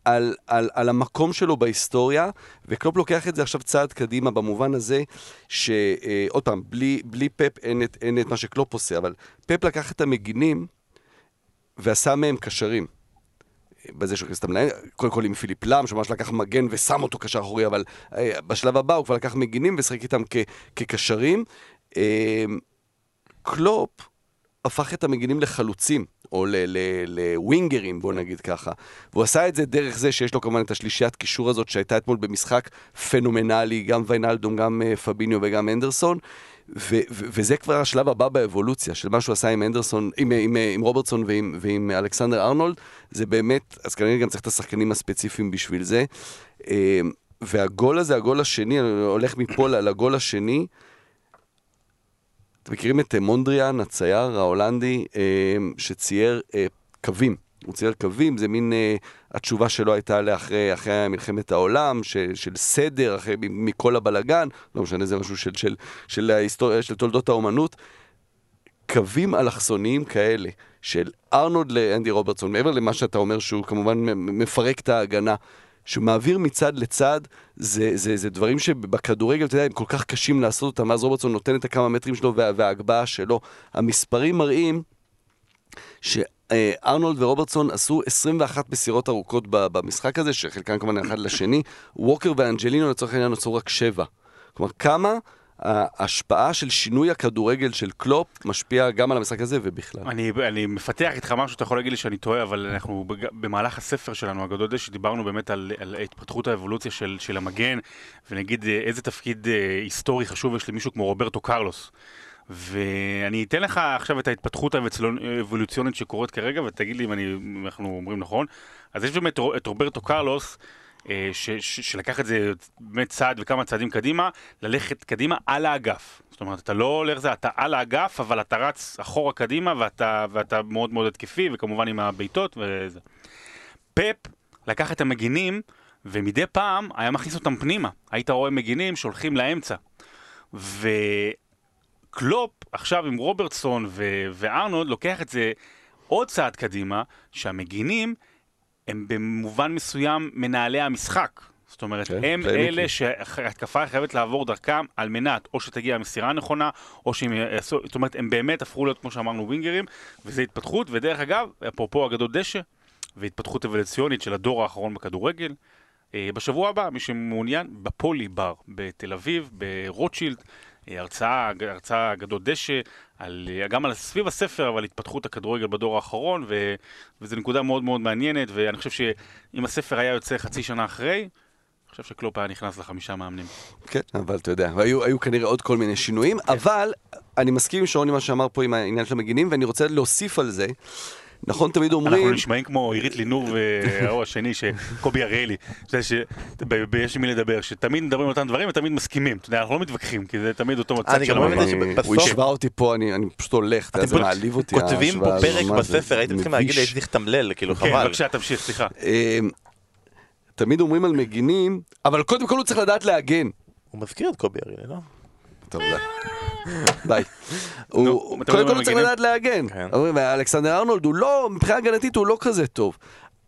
על, על, על המקום שלו בהיסטוריה, וקלופ לוקח את זה עכשיו צעד קדימה במובן הזה, שעוד פעם, בלי, בלי פפ אין את, אין את מה שקלופ עושה, אבל פפ לקח את המגינים ועשה מהם קשרים. בזה שהוא הכניס את קודם כל עם פיליפ לאם, שממש לקח מגן ושם אותו קשר אחורי, אבל אה, בשלב הבא הוא כבר לקח מגינים ושיחק איתם כ, כקשרים. אה, קלופ הפך את המגינים לחלוצים, או לווינגרים, בוא נגיד ככה. והוא עשה את זה דרך זה שיש לו כמובן את השלישיית קישור הזאת שהייתה אתמול במשחק פנומנלי, גם ויינלדום, גם uh, פביניו וגם אנדרסון. ו- ו- וזה כבר השלב הבא באבולוציה של מה שהוא עשה עם אנדרסון, עם, עם, עם רוברטסון ועם, ועם אלכסנדר ארנולד, זה באמת, אז כנראה גם צריך את השחקנים הספציפיים בשביל זה. אה, והגול הזה, הגול השני, אני הולך מפה לגול השני, אתם מכירים את אה, מונדריאן, הצייר ההולנדי, אה, שצייר אה, קווים. הוא צייר קווים, זה מין, אה, התשובה שלו הייתה לאחרי אחרי מלחמת העולם, של, של סדר, אחרי, מכל הבלגן, לא משנה, זה משהו של, של, של, ההיסטוריה, של תולדות האומנות. קווים אלכסוניים כאלה, של ארנולד לאנדי רוברטסון, מעבר למה שאתה אומר שהוא כמובן מפרק את ההגנה, שמעביר מצד לצד, זה, זה, זה דברים שבכדורגל, אתה יודע, הם כל כך קשים לעשות אותם, ואז רוברטסון נותן את הכמה מטרים שלו וה, וההגבהה שלו. המספרים מראים שארנולד ורוברטסון עשו 21 מסירות ארוכות במשחק הזה, שחלקן כמובן אחד לשני, ווקר ואנג'לינו לצורך העניין עשו רק שבע. כלומר, כמה ההשפעה של שינוי הכדורגל של קלופ משפיע גם על המשחק הזה ובכלל. אני, אני מפתח איתך משהו, אתה יכול להגיד לי שאני טועה, אבל אנחנו במהלך הספר שלנו, הגדול דשא, דיברנו באמת על, על התפתחות האבולוציה של, של המגן, ונגיד אה, איזה תפקיד אה, היסטורי חשוב יש למישהו כמו רוברטו קרלוס. ואני אתן לך עכשיו את ההתפתחות האבולוציונית שקורית כרגע, ותגיד לי אם, אני, אנחנו אומרים נכון. אז יש באמת את רוברטו קרלוס, ש, ש, שלקח את זה באמת צעד וכמה צעדים קדימה, ללכת קדימה על האגף. זאת אומרת, אתה לא הולך זה, אתה על האגף, אבל אתה רץ אחורה קדימה, ואתה, ואתה מאוד מאוד התקפי, וכמובן עם הבעיטות וזה. פפ לקח את המגינים, ומדי פעם היה מכניס אותם פנימה. היית רואה מגינים שהולכים לאמצע. וקלופ, עכשיו עם רוברטסון ו- וארנולד, לוקח את זה עוד צעד קדימה, שהמגינים הם במובן מסוים מנהלי המשחק. זאת אומרת, כן, הם. אלה שההתקפה חייבת לעבור דרכם על מנת או שתגיע המסירה הנכונה, או שהם יעשו, זאת אומרת, הם באמת הפכו להיות, כמו שאמרנו, ווינגרים, וזה התפתחות, ודרך אגב, אפרופו אגדות דשא, והתפתחות אבולוציונית של הדור האחרון בכדורגל, אה, בשבוע הבא, מי שמעוניין, בפולי בר בתל אביב, ברוטשילד, הרצאה, הרצאה אגדות דשא, על, גם על סביב הספר, אבל התפתחות הכדורגל בדור האחרון, ו, וזו נקודה מאוד מאוד מעניינת, ואני חושב שאם הספר היה יוצא חצי שנה אחרי, אני חושב שקלופ היה נכנס לחמישה מאמנים. כן, אבל אתה יודע, והיו היו כנראה עוד כל מיני שינויים, אבל אני מסכים עם שרוני מה שאמר פה עם העניין של המגינים, ואני רוצה להוסיף על זה. נכון, תמיד אנחנו אומרים... נשמעים כמו עירית לינור וההוא *laughs* השני, שקובי אריאלי, אתה יודע שיש עם מי לדבר, שתמיד מדברים על אותם דברים ותמיד מסכימים, אתה יודע, אנחנו לא מתווכחים, כי זה תמיד אותו מצב אני של גם לא הוא השווה אותי פה, אני אני פשוט הולך, אתה יודע, אתם זה מעליב אותי. כותבים פה פרק? בספר, הייתם צריכים להגיד לי. הייתי צריך לתמלל, כאילו כן, חבל. בבקשה, תמשיך, סליחה. אמ, תמיד אומרים על מגינים, אבל קודם כל הוא צריך לדעת להגן. הוא מזכיר את קובי אריאלי, לא? טוב, די. די. הוא- קודם כל צריך? לדעת להגן. כן. אלכסנדר ארנולד הוא לא, מבחינה הגנתית הוא לא כזה טוב.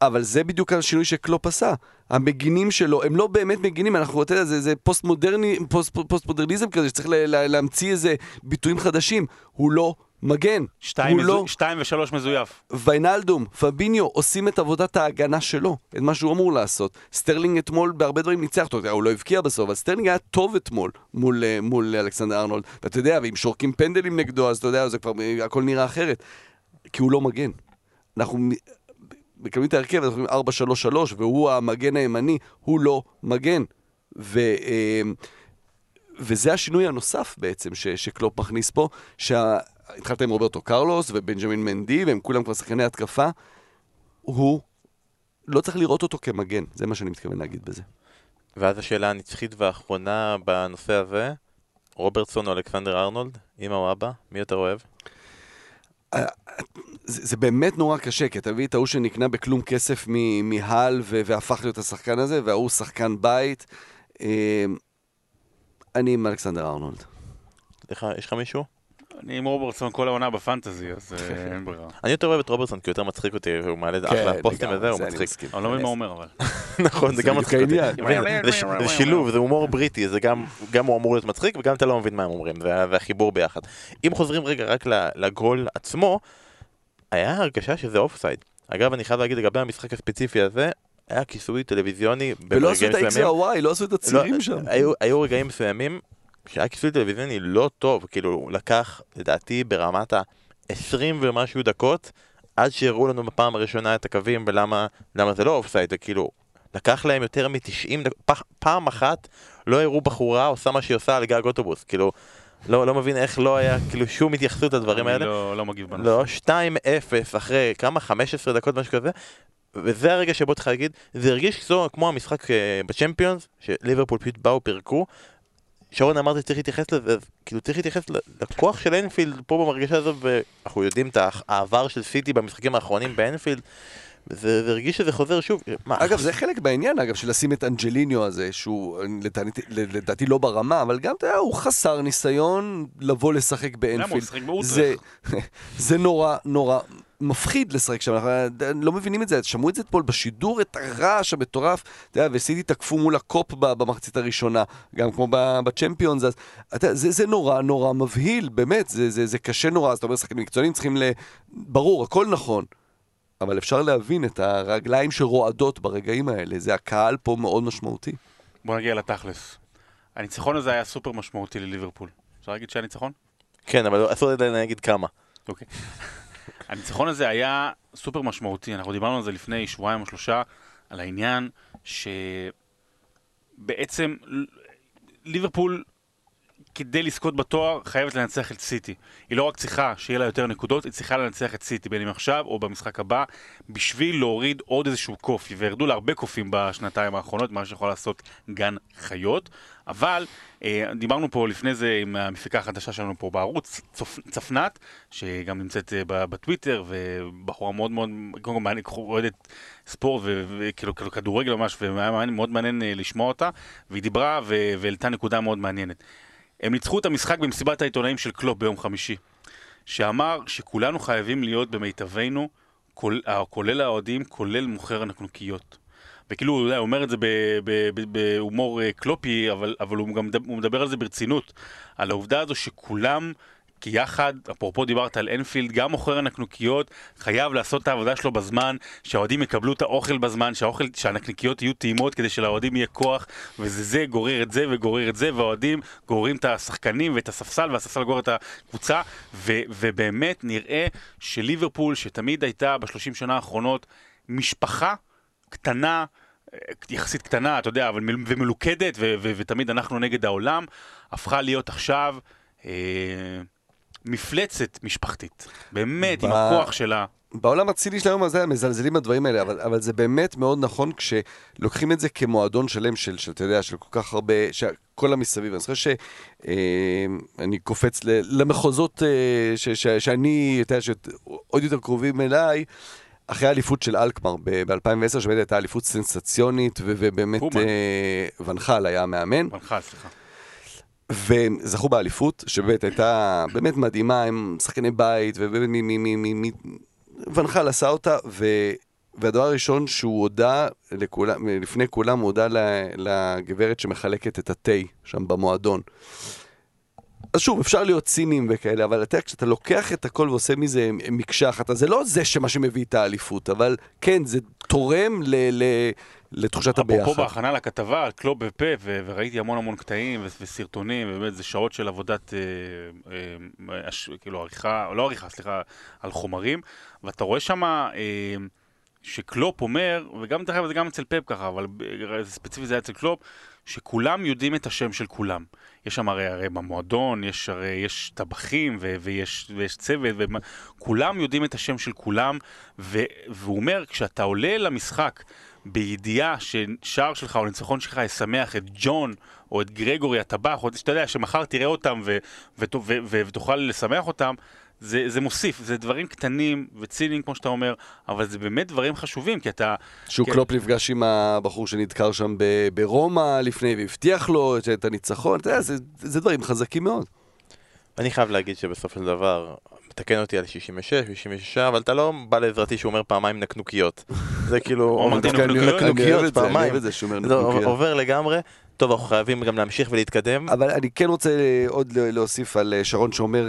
אבל זה בדיוק השינוי שקלופ עשה. המגינים שלו, הם לא באמת מגינים, אנחנו, אתה יודע, זה, זה פוסט מודרני, פוסט, פוסט מודרניזם כזה, שצריך ל, ל, להמציא איזה ביטויים חדשים. הוא לא מגן. שתיים מזו- לא. שתיים ושלוש מזויף. ויינלדום, פביניו, עושים את עבודת ההגנה שלו, את מה שהוא אמור לעשות. סטרלינג אתמול בהרבה דברים ניצח אותו, הוא לא הבקיע בסוף, אבל סטרלינג היה טוב אתמול מול, אה, מול אלכסנדר ארנולד. ואתה יודע, ואם שורקים פנדלים נגדו, אז אתה יודע, זה כבר, אה, הכל נראה אחרת. כי הוא לא מגן. אנחנו מקבלים את ההרכב, אנחנו אומרים 4-3-3, והוא המגן הימני, הוא לא מגן. ו... אה, וזה השינוי הנוסף בעצם ש, שקלופ מכניס פה, שהתחלת עם רוברטו קרלוס ובנג'מין מנדי, והם כולם כבר שחקני התקפה, הוא לא צריך לראות אותו כמגן, זה מה שאני מתכוון להגיד בזה. ואז השאלה הנצחית והאחרונה בנושא הזה, רוברטסון או אלכסנדר ארנולד, אמא או אבא, מי יותר אוהב? זה, זה באמת נורא קשה, כי אתה מביא את ההוא שנקנה בכלום כסף מהל והפך להיות השחקן הזה, וההוא שחקן בית. אה, אני עם אלכסנדר ארנולד. לך- יש לך מישהו? אני עם רוברטסון כל העונה בפנטזי, אז אה, *laughs* אין ברירה. אני יותר אוהב את רוברטסון כי הוא יותר מצחיק אותי, הוא מעלה אחלה פוסטים וזה, הוא מצחיק. אני לא מבין מה הוא אומר, אבל. *laughs* נכון, זה גם מצחיק אותי. *laughs* זה שילוב, זה הומור בריטי, זה גם גם הוא אמור להיות מצחיק וגם אתה לא מבין מה הם אומרים, זה זה החיבור ביחד. אם חוזרים רגע רק לגול עצמו, היה הרגשה שזה אופסייד. אגב, אני חייב להגיד לגבי המשחק הספציפי הזה, היה כיסוי טלוויזיוני ולא עשו את ה-X מסוימים. וה-Y, לא עשו את הצירים לא, שם. היו, היו רגעים מסוימים שהיה כיסוי טלוויזיוני לא טוב, כאילו לקח, לדעתי, ברמת ה-20 ומשהו דקות, עד שהראו לנו בפעם הראשונה את הקווים ולמה למה זה לא אופסייד, וכאילו, לקח להם יותר מ-90 דקות, פח, פעם אחת לא הראו בחורה עושה מה שהיא עושה על גג אוטובוס, כאילו, לא, לא מבין איך לא היה כאילו שום התייחסות לדברים האלה. לא לא מגיב בנושא. לא, 2-0 אחרי כמה? 15 דקות, משהו כזה. וזה הרגע שבו צריך להגיד, זה הרגיש כמו, כמו המשחק אה, בצ'מפיונס, שליברפול פשוט באו, פירקו. שרון אמרתי שצריך להתייחס לזה, אז כאילו צריך להתייחס לכוח של אנפילד פה במרגשה הזו, ואנחנו יודעים את העבר של סיטי במשחקים האחרונים באנפילד. זה, זה הרגיש שזה חוזר שוב. מה, אגב, זה חלק בעניין, אגב, של לשים את אנג'ליניו הזה, שהוא לדעתי, לדעתי לא ברמה, אבל גם, אתה יודע, הוא חסר ניסיון לבוא לשחק למה הוא באנפילד. משחק באוטרחט? זה, *laughs* זה נורא נורא מפחיד לשחק שם, אנחנו לא מבינים את זה, שמעו את זה אתמול בשידור, את הרעש המטורף, אתה יודע, וסיטי תקפו מול הקופ ב- במחצית הראשונה, גם כמו ב- בצ'מפיונס, אז אתה, יודע, זה, זה נורא נורא מבהיל, באמת, זה, זה, זה קשה נורא, אז אתה אומר, שחקנים מקצוענים צריכים ל... ברור, הכל נכון. אבל אפשר להבין את הרגליים שרועדות ברגעים האלה, זה הקהל פה מאוד משמעותי. בוא נגיע לתכלס. הניצחון הזה היה סופר משמעותי לליברפול. אפשר להגיד שהיה ניצחון? כן, אבל אסור לי להגיד כמה. אוקיי. הניצחון הזה היה סופר משמעותי, אנחנו דיברנו על זה לפני שבועיים או שלושה, על העניין שבעצם ליברפול כדי לזכות בתואר חייבת לנצח את סיטי. היא לא רק צריכה שיהיה לה יותר נקודות, היא צריכה לנצח את סיטי, בין אם עכשיו או במשחק הבא, בשביל להוריד עוד איזשהו קוף. וירדו לה הרבה קופים בשנתיים האחרונות, מה שיכול לעשות גן חיות. אבל אה, דיברנו פה לפני זה עם המפיקה החדשה שלנו פה בערוץ, צופ, צפנת, שגם נמצאת אה, בטוויטר, ובחורה מאוד מאוד, קודם כל מעניין- אוהדת ספורט וכאילו כאילו כדורגל ממש, והיה מאוד מעניין אה, לשמוע אותה, והיא דיברה והעלתה נקודה מאוד מעניינת. הם ניצחו את המשחק במסיבת העיתונאים של קלופ ביום חמישי, שאמר שכולנו חייבים להיות במיטבנו, כול, אה, כולל האוהדים, כולל מוכר הנקנוקיות. וכאילו, הוא אומר את זה בהומור אה, קלופי, אבל, אבל הוא גם הוא מדבר על זה ברצינות, על העובדה הזו שכולם כי יחד, אפרופו דיברת על אנפילד, גם מוכר הנקניקיות חייב לעשות את העבודה שלו בזמן, שהאוהדים יקבלו את האוכל בזמן, שהאוכל, שהנקניקיות יהיו טעימות כדי שלאוהדים יהיה כוח, וזה זה גורר את זה וגורר את זה, והאוהדים גוררים את השחקנים ואת הספסל, והספסל גורר את הקבוצה, ו, ובאמת נראה שליברפול, שתמיד הייתה בשלושים שנה האחרונות משפחה קטנה, יחסית קטנה, אתה יודע, אבל מל- ומלוכדת, ו- ו- ותמיד אנחנו נגד העולם, הפכה להיות עכשיו אה, מפלצת משפחתית. באמת, עם ב- הכוח שלה. בעולם הציני של היום הזה מזלזלים בדברים האלה, אבל, אבל זה באמת מאוד נכון כשלוקחים את זה כמועדון שלם של, של, אתה יודע, של כל כך הרבה, כל המסביב. אני חושב שאני קופץ ל, למחוזות אה, ש, ש, שאני, אתה יודע, שעוד יותר קרובים אליי. אחרי האליפות של אלקמר ב-2010, שבאמת הייתה אליפות סנסציונית, ובאמת אה, ונחל היה המאמן. ונחל, סליחה. והם זכו באליפות, שבאמת הייתה באמת מדהימה, הם שחקני בית, ובאמת מ... מ, מ, מ, מ ונחל עשה אותה, ו... והדבר הראשון שהוא הודה לכולם, לפני כולם, הוא הודה לגברת שמחלקת את התה שם במועדון. אז שוב, אפשר להיות ציניים וכאלה, אבל אתה יודע, כשאתה לוקח את הכל ועושה מזה מקשה אחת, אז זה לא זה שמה שמביא את האליפות, אבל כן, זה תורם ל... ל לתחושת הביחד. אפרופו בהכנה לכתבה על קלוב בפה, ו- וראיתי המון המון קטעים ו- וסרטונים, ובאמת זה שעות של עבודת, אה, אה, אש, כאילו עריכה, לא עריכה, סליחה, על חומרים, ואתה רואה שם אה, שקלופ אומר, וגם דרך אגב זה גם אצל פפ ככה, אבל ספציפית זה היה אצל קלופ, שכולם יודעים את השם של כולם. יש שם הרי, הרי במועדון, יש הרי, יש טבחים ו- ויש, ויש צוות, וכולם יודעים את השם של כולם, ו- והוא אומר, כשאתה עולה למשחק, בידיעה ששער שלך או ניצחון שלך ישמח את ג'ון או את גרגורי הטבח, או שאתה יודע שמחר תראה אותם ו- ו- ו- ו- ותוכל לשמח אותם, זה, זה מוסיף, זה דברים קטנים וציניים כמו שאתה אומר, אבל זה באמת דברים חשובים, כי אתה... שהוא כן. קלופ נפגש עם הבחור שנדקר שם ב- ברומא לפני והבטיח לו את הניצחון, אתה יודע, זה, זה דברים חזקים מאוד. אני חייב להגיד שבסופו של דבר, תקן אותי על 66, 66, אבל אתה לא בא לעזרתי שהוא אומר פעמיים נקנוקיות. זה כאילו, *laughs* נקנוקיות פעמיים, זה עובר לגמרי. טוב, אנחנו חייבים גם להמשיך ולהתקדם. אבל אני כן רוצה עוד להוסיף על שרון שאומר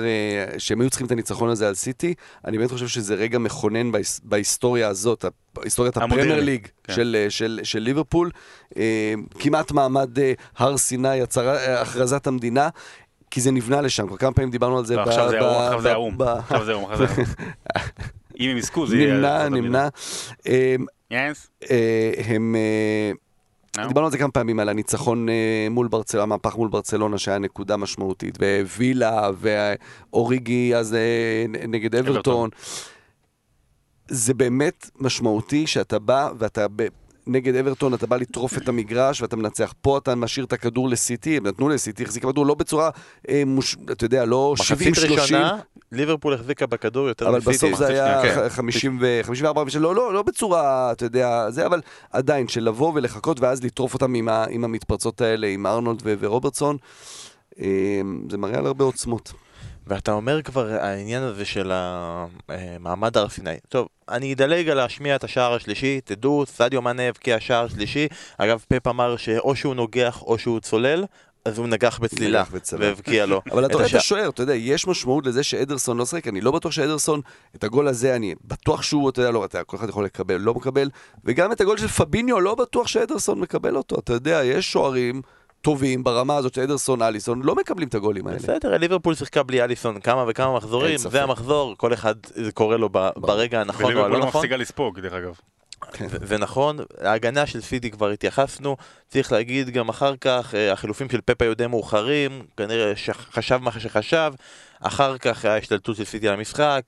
שהם היו צריכים את הניצחון הזה על סיטי. אני באמת חושב שזה רגע מכונן בהיסטוריה הזאת, היסטוריית הפרמייר ליג כן. של, של, של ליברפול. כמעט מעמד הר סיני, הכרזת המדינה. כי זה נבנה לשם, כבר כמה פעמים דיברנו על זה. לא, עכשיו זה האו"ם, עכשיו זה האו"ם, עכשיו זה האו"ם. *laughs* אם הם יזכו זה יהיה... נמנע, נמנע. יס. הם... דיברנו על זה כמה פעמים, על הניצחון מול ברצלונה, המהפך מול ברצלונה שהיה נקודה משמעותית, ווילה, ואוריגי אז נגד אברטון. זה באמת משמעותי שאתה בא ואתה נגד אברטון אתה בא לטרוף את המגרש ואתה מנצח. פה אתה משאיר את הכדור לסיטי, הם נתנו לסיטי, החזיקה בכדור לא בצורה, אה, מוש, אתה יודע, לא 70-30. מחצית ראשונה, ליברפול החזיקה בכדור יותר מסיטי. אבל בסוף זה היה כן. 50 ו... 54 ו... לא, לא, לא בצורה, אתה יודע, זה, אבל עדיין, של לבוא ולחכות ואז לטרוף אותם עם, ה, עם המתפרצות האלה, עם ארנולד. ורוברטסון, אה, זה מראה על הרבה עוצמות. ואתה אומר כבר העניין הזה של המעמד הר סיני. טוב, אני אדלג על להשמיע את השער השלישי, תדעו, סדיו מאנה הבקיע שער שלישי. אגב, פפ אמר שאו שהוא נוגח או שהוא צולל. אז הוא נגח בצלילה, והבקיע לו. אבל אתה רואה את השוער, אתה יודע, יש משמעות לזה שאדרסון לא שחק, אני לא בטוח שאדרסון, את הגול הזה אני בטוח שהוא, אתה יודע, לא, אתה, כל אחד יכול לקבל, לא מקבל, וגם את הגול של פביניו, לא בטוח שאדרסון מקבל אותו, אתה יודע, יש שוערים טובים ברמה הזאת של אדרסון, אליסון, לא מקבלים את הגולים האלה. בסדר, ליברפול שיחקה בלי אליסון כמה וכמה מחזורים, זה המחזור, כל אחד קורא לו ברגע הנכון או הלא נכון. וליברפול מפסיקה לספוג, דרך אגב. כן. זה נכון, ההגנה של סיטי כבר התייחסנו, צריך להגיד גם אחר כך, החילופים של פפה היו מאוחרים, כנראה שחשב מה שחשב, אחר כך ההשתלטות של סיטי על המשחק,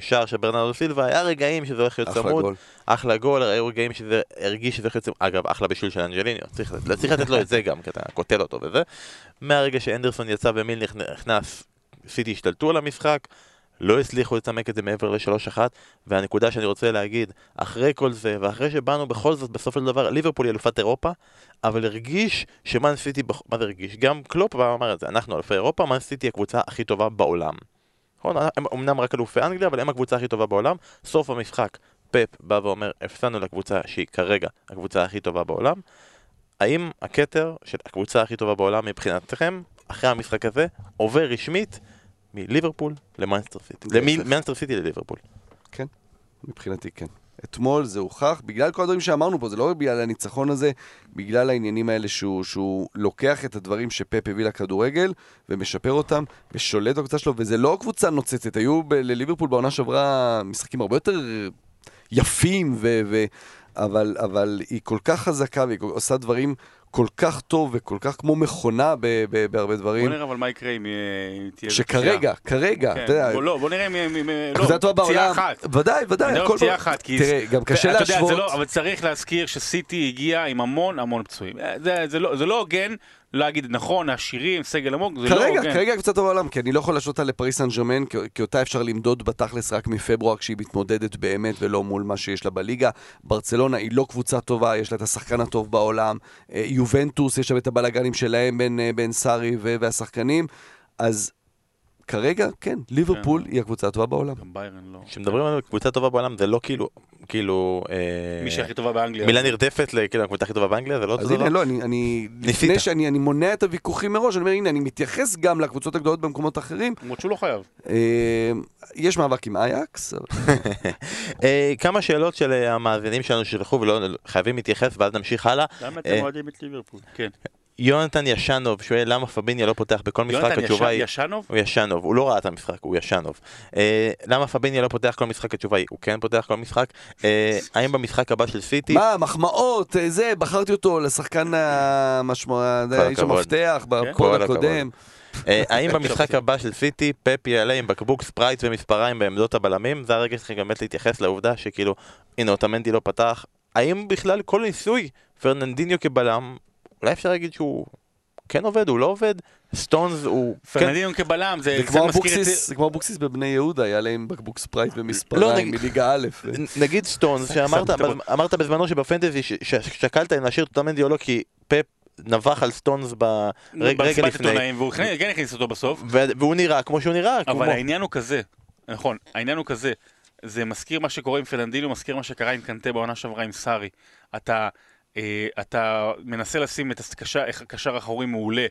שער של ברנרדו סילבה, היה רגעים שזה הולך להיות צמוד, אחלה גול, היו רגעים שזה הרגיש שזה הולך להיות צמוד, אגב, אחלה בישול של אנג'ליניו, צריך, צריך לתת לו את זה גם, כי אתה קוטל אותו וזה. מהרגע שאנדרסון יצא ומיל נכנס, סיטי השתלטו על המשחק, לא הצליחו לצמק את זה מעבר ל-3-1, והנקודה שאני רוצה להגיד, אחרי כל זה, ואחרי שבאנו בכל זאת בסופו של דבר, ליברפול היא אלופת אירופה, אבל הרגיש שמאן סיטי, מה זה הרגיש? גם קלופ אמר את זה, אנחנו אלופי אירופה, מאן סיטי הקבוצה הכי טובה בעולם. נכון, הם אמנם רק אלופי אנגליה, אבל הם הקבוצה הכי טובה בעולם. סוף המשחק, פפ בא ואומר, הפסדנו לקבוצה שהיא כרגע הקבוצה הכי טובה בעולם. האם הכתר של הקבוצה הכי טובה בעולם מבחינתכם, אחרי המשחק הזה, עובר רשמית מליברפול למאנסטר סיטי. למאנסטר סיטי לליברפול. מבחינתי כן. אתמול זה הוכח, בגלל כל הדברים שאמרנו פה, זה לא בגלל הניצחון הזה, בגלל העניינים האלה שהוא, שהוא לוקח את הדברים שפפ הביא לכדורגל, ומשפר אותם, ושולט בקבוצה שלו, וזה לא קבוצה נוצצת, היו ב- לליברפול בעונה שעברה משחקים הרבה יותר יפים, ו, ו, אבל, אבל היא כל כך חזקה, והיא עושה דברים כל כך טוב, וכל כך כמו מכונה ב, ב, בהרבה בוא דברים, נראה אבל מה יקרה אם תהיה... שכרגע, כרגע, פציעה. אתה יודע, כן, בוא- לא, בוא נראה אם... לא, קבוצה טובה פציעה בעולם, אחת. ודאי, ודאי, הכל פציעה אחת, כי... תראה, גם קשה זה להשוות. לא, אבל צריך להזכיר שסיטי הגיע עם המון המון פצועים. אה, זה, זה, לא, זה לא להגיד, נכון, עשירים, סגל עמוק, זה לא כרגע, הוגן. כרגע קבוצה טובה בעולם, כי אני לא יכול להשוות אותה לפריס סן ג'רמן, כי, כי אותה אפשר למדוד בתכלס רק מפברואר כשהיא מתמודדת באמת ולא מול מה שיש לה בליגה. ברצלונה היא לא קבוצה טובה, יש לה את השחקן הטוב בעולם. אה, יובנטוס, יש שם את הבלאגנים שלהם בין, אה, בין סארי והשחקנים. אז כרגע, כן, ליברפול כן. היא הקבוצה הטובה בעולם. גם ביירן לא. כשמדברים על קבוצה טובה בעולם זה לא כאילו, כאילו... אה, מי שהכי טובה באנגליה. מילה נרדפת לכאילו הקבוצה הכי טובה באנגליה זה לא אותו אז? הנה, לא, אני. לפני שאני אני מונע את הוויכוחים מראש, אני אומר, הנה, אני מתייחס גם לקבוצות הגדולות במקומות אחרים. למרות שהוא לא חייב. אה, יש מאבק עם אייקס, *laughs* אה, כמה שאלות של המאזינים שלנו ששלחו ולא חייבים להתייחס ואז נמשיך הלאה. למה אתם אוהדים את ליברפול? כן. יונתן ישנוב שואל למה פביניה לא פותח בכל משחק, יונתן התשובה היא... יש- ישנוב? הוא ישנוב, הוא לא ראה את המשחק, הוא ישנוב. אה, למה פביניה לא פותח כל משחק? התשובה היא, הוא כן פותח כל משחק. אה, האם במשחק הבא של סיטי... מה, מחמאות, אה, זה, בחרתי אותו לשחקן המשמע... כל האיש הכבוד. המפתח בפוד הכבוד. הקודם. אה, האם במשחק הבא של סיטי פפ יעלה עם בקבוק ספרייט ומספריים בעמדות הבלמים? זה הרגע שצריך באמת להתייחס לעובדה שכאילו, הנה אוטמנדי לא פתח. האם בכלל כל ניסוי פרננדיניו כבלם, אולי אפשר להגיד שהוא כן עובד, הוא לא עובד? סטונס הוא... כן, פרנדינו כבלם, זה זה קצת כמו אבוקסיס, את... זה כמו אבוקסיס בבני יהודה, יעלה עם בקבוק ספרייט לא, ומספריים נגיד- מליגה א'. נ- *laughs* נגיד סטונס, שאמרת בזמנו שב fantasy ש- ששקלת אם להשאיר את אוטמנדי או לא, כי פפ נבח על סטונס ברגע במסיבת לפני, עיתונאים, והוא הכניס- כן הכניס אותו בסוף. ו- והוא נראה כמו שהוא נראה. אבל העניין הוא כזה, נכון, העניין הוא כזה, זה מזכיר מה שקורה עם פרננדינו, מזכיר מה שקרה עם קנטה בעונה שעברה עם סארי. אתה, אתה מנסה לשים את הקשר, האחורי מעולה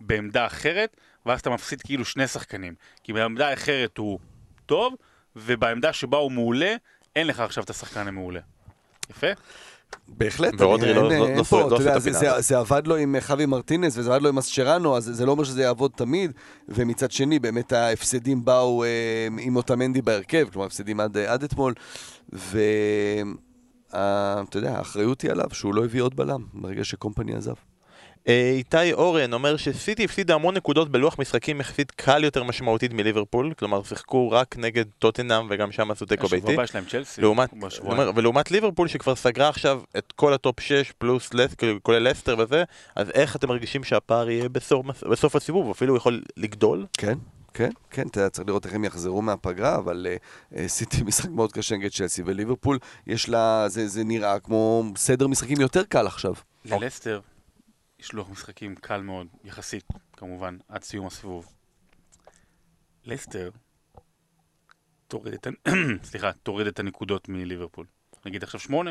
בעמדה אחרת, ואז אתה מפסיד כאילו שני שחקנים. כי בעמדה האחרת הוא טוב, ובעמדה שבה הוא מעולה, אין לך עכשיו את השחקן המעולה. יפה? בהחלט, ורודרי לא- לא- לא עושה את זה- הפינה זה- זה עבד לו עם חווי מרטינס וזה עבד לו עם אסצ'רנו, אז זה לא אומר שזה יעבוד תמיד, ומצד שני, באמת ההפסדים באו אה, עם אותמנדי בהרכב, כלומר הפסדים עד אתמול, ואתה יודע, האחריות היא עליו שהוא לא הביא עוד בלם ברגע שקומפני עזב. אה, איתי אורן אומר שסיטי הפסידה המון נקודות בלוח משחקים יחסית קל יותר משמעותית מליברפול, כלומר שיחקו רק נגד טוטנאם וגם שם עשו תיקו השבוע ביתי. הבא שלהם צ'לסי. לעומת, בשבועיים. אומר, ולעומת ליברפול שכבר סגרה עכשיו את כל ה top 6 פלוס לס, כאילו, כולל לסטר וזה, אז איך אתם מרגישים שהפער יהיה בסוף, בסוף הסיבוב, אפילו יכול לגדול? כן, כן, כן, אתה צריך לראות איך הם יחזרו מהפגרה, אבל uh, סיטי *laughs* משחק מאוד קשה נגד צ'לסי, וליברפול, יש לה, זה, זה נראה כמו סדר משחקים יותר קל עכשיו. ללסטר יש לוח משחקים קל מאוד, יחסית, כמובן, עד סיום הסיבוב. לסטר תוריד את, *clears throat* סליחה, תוריד את הנקודות מליברפול. נגיד עכשיו שמונה,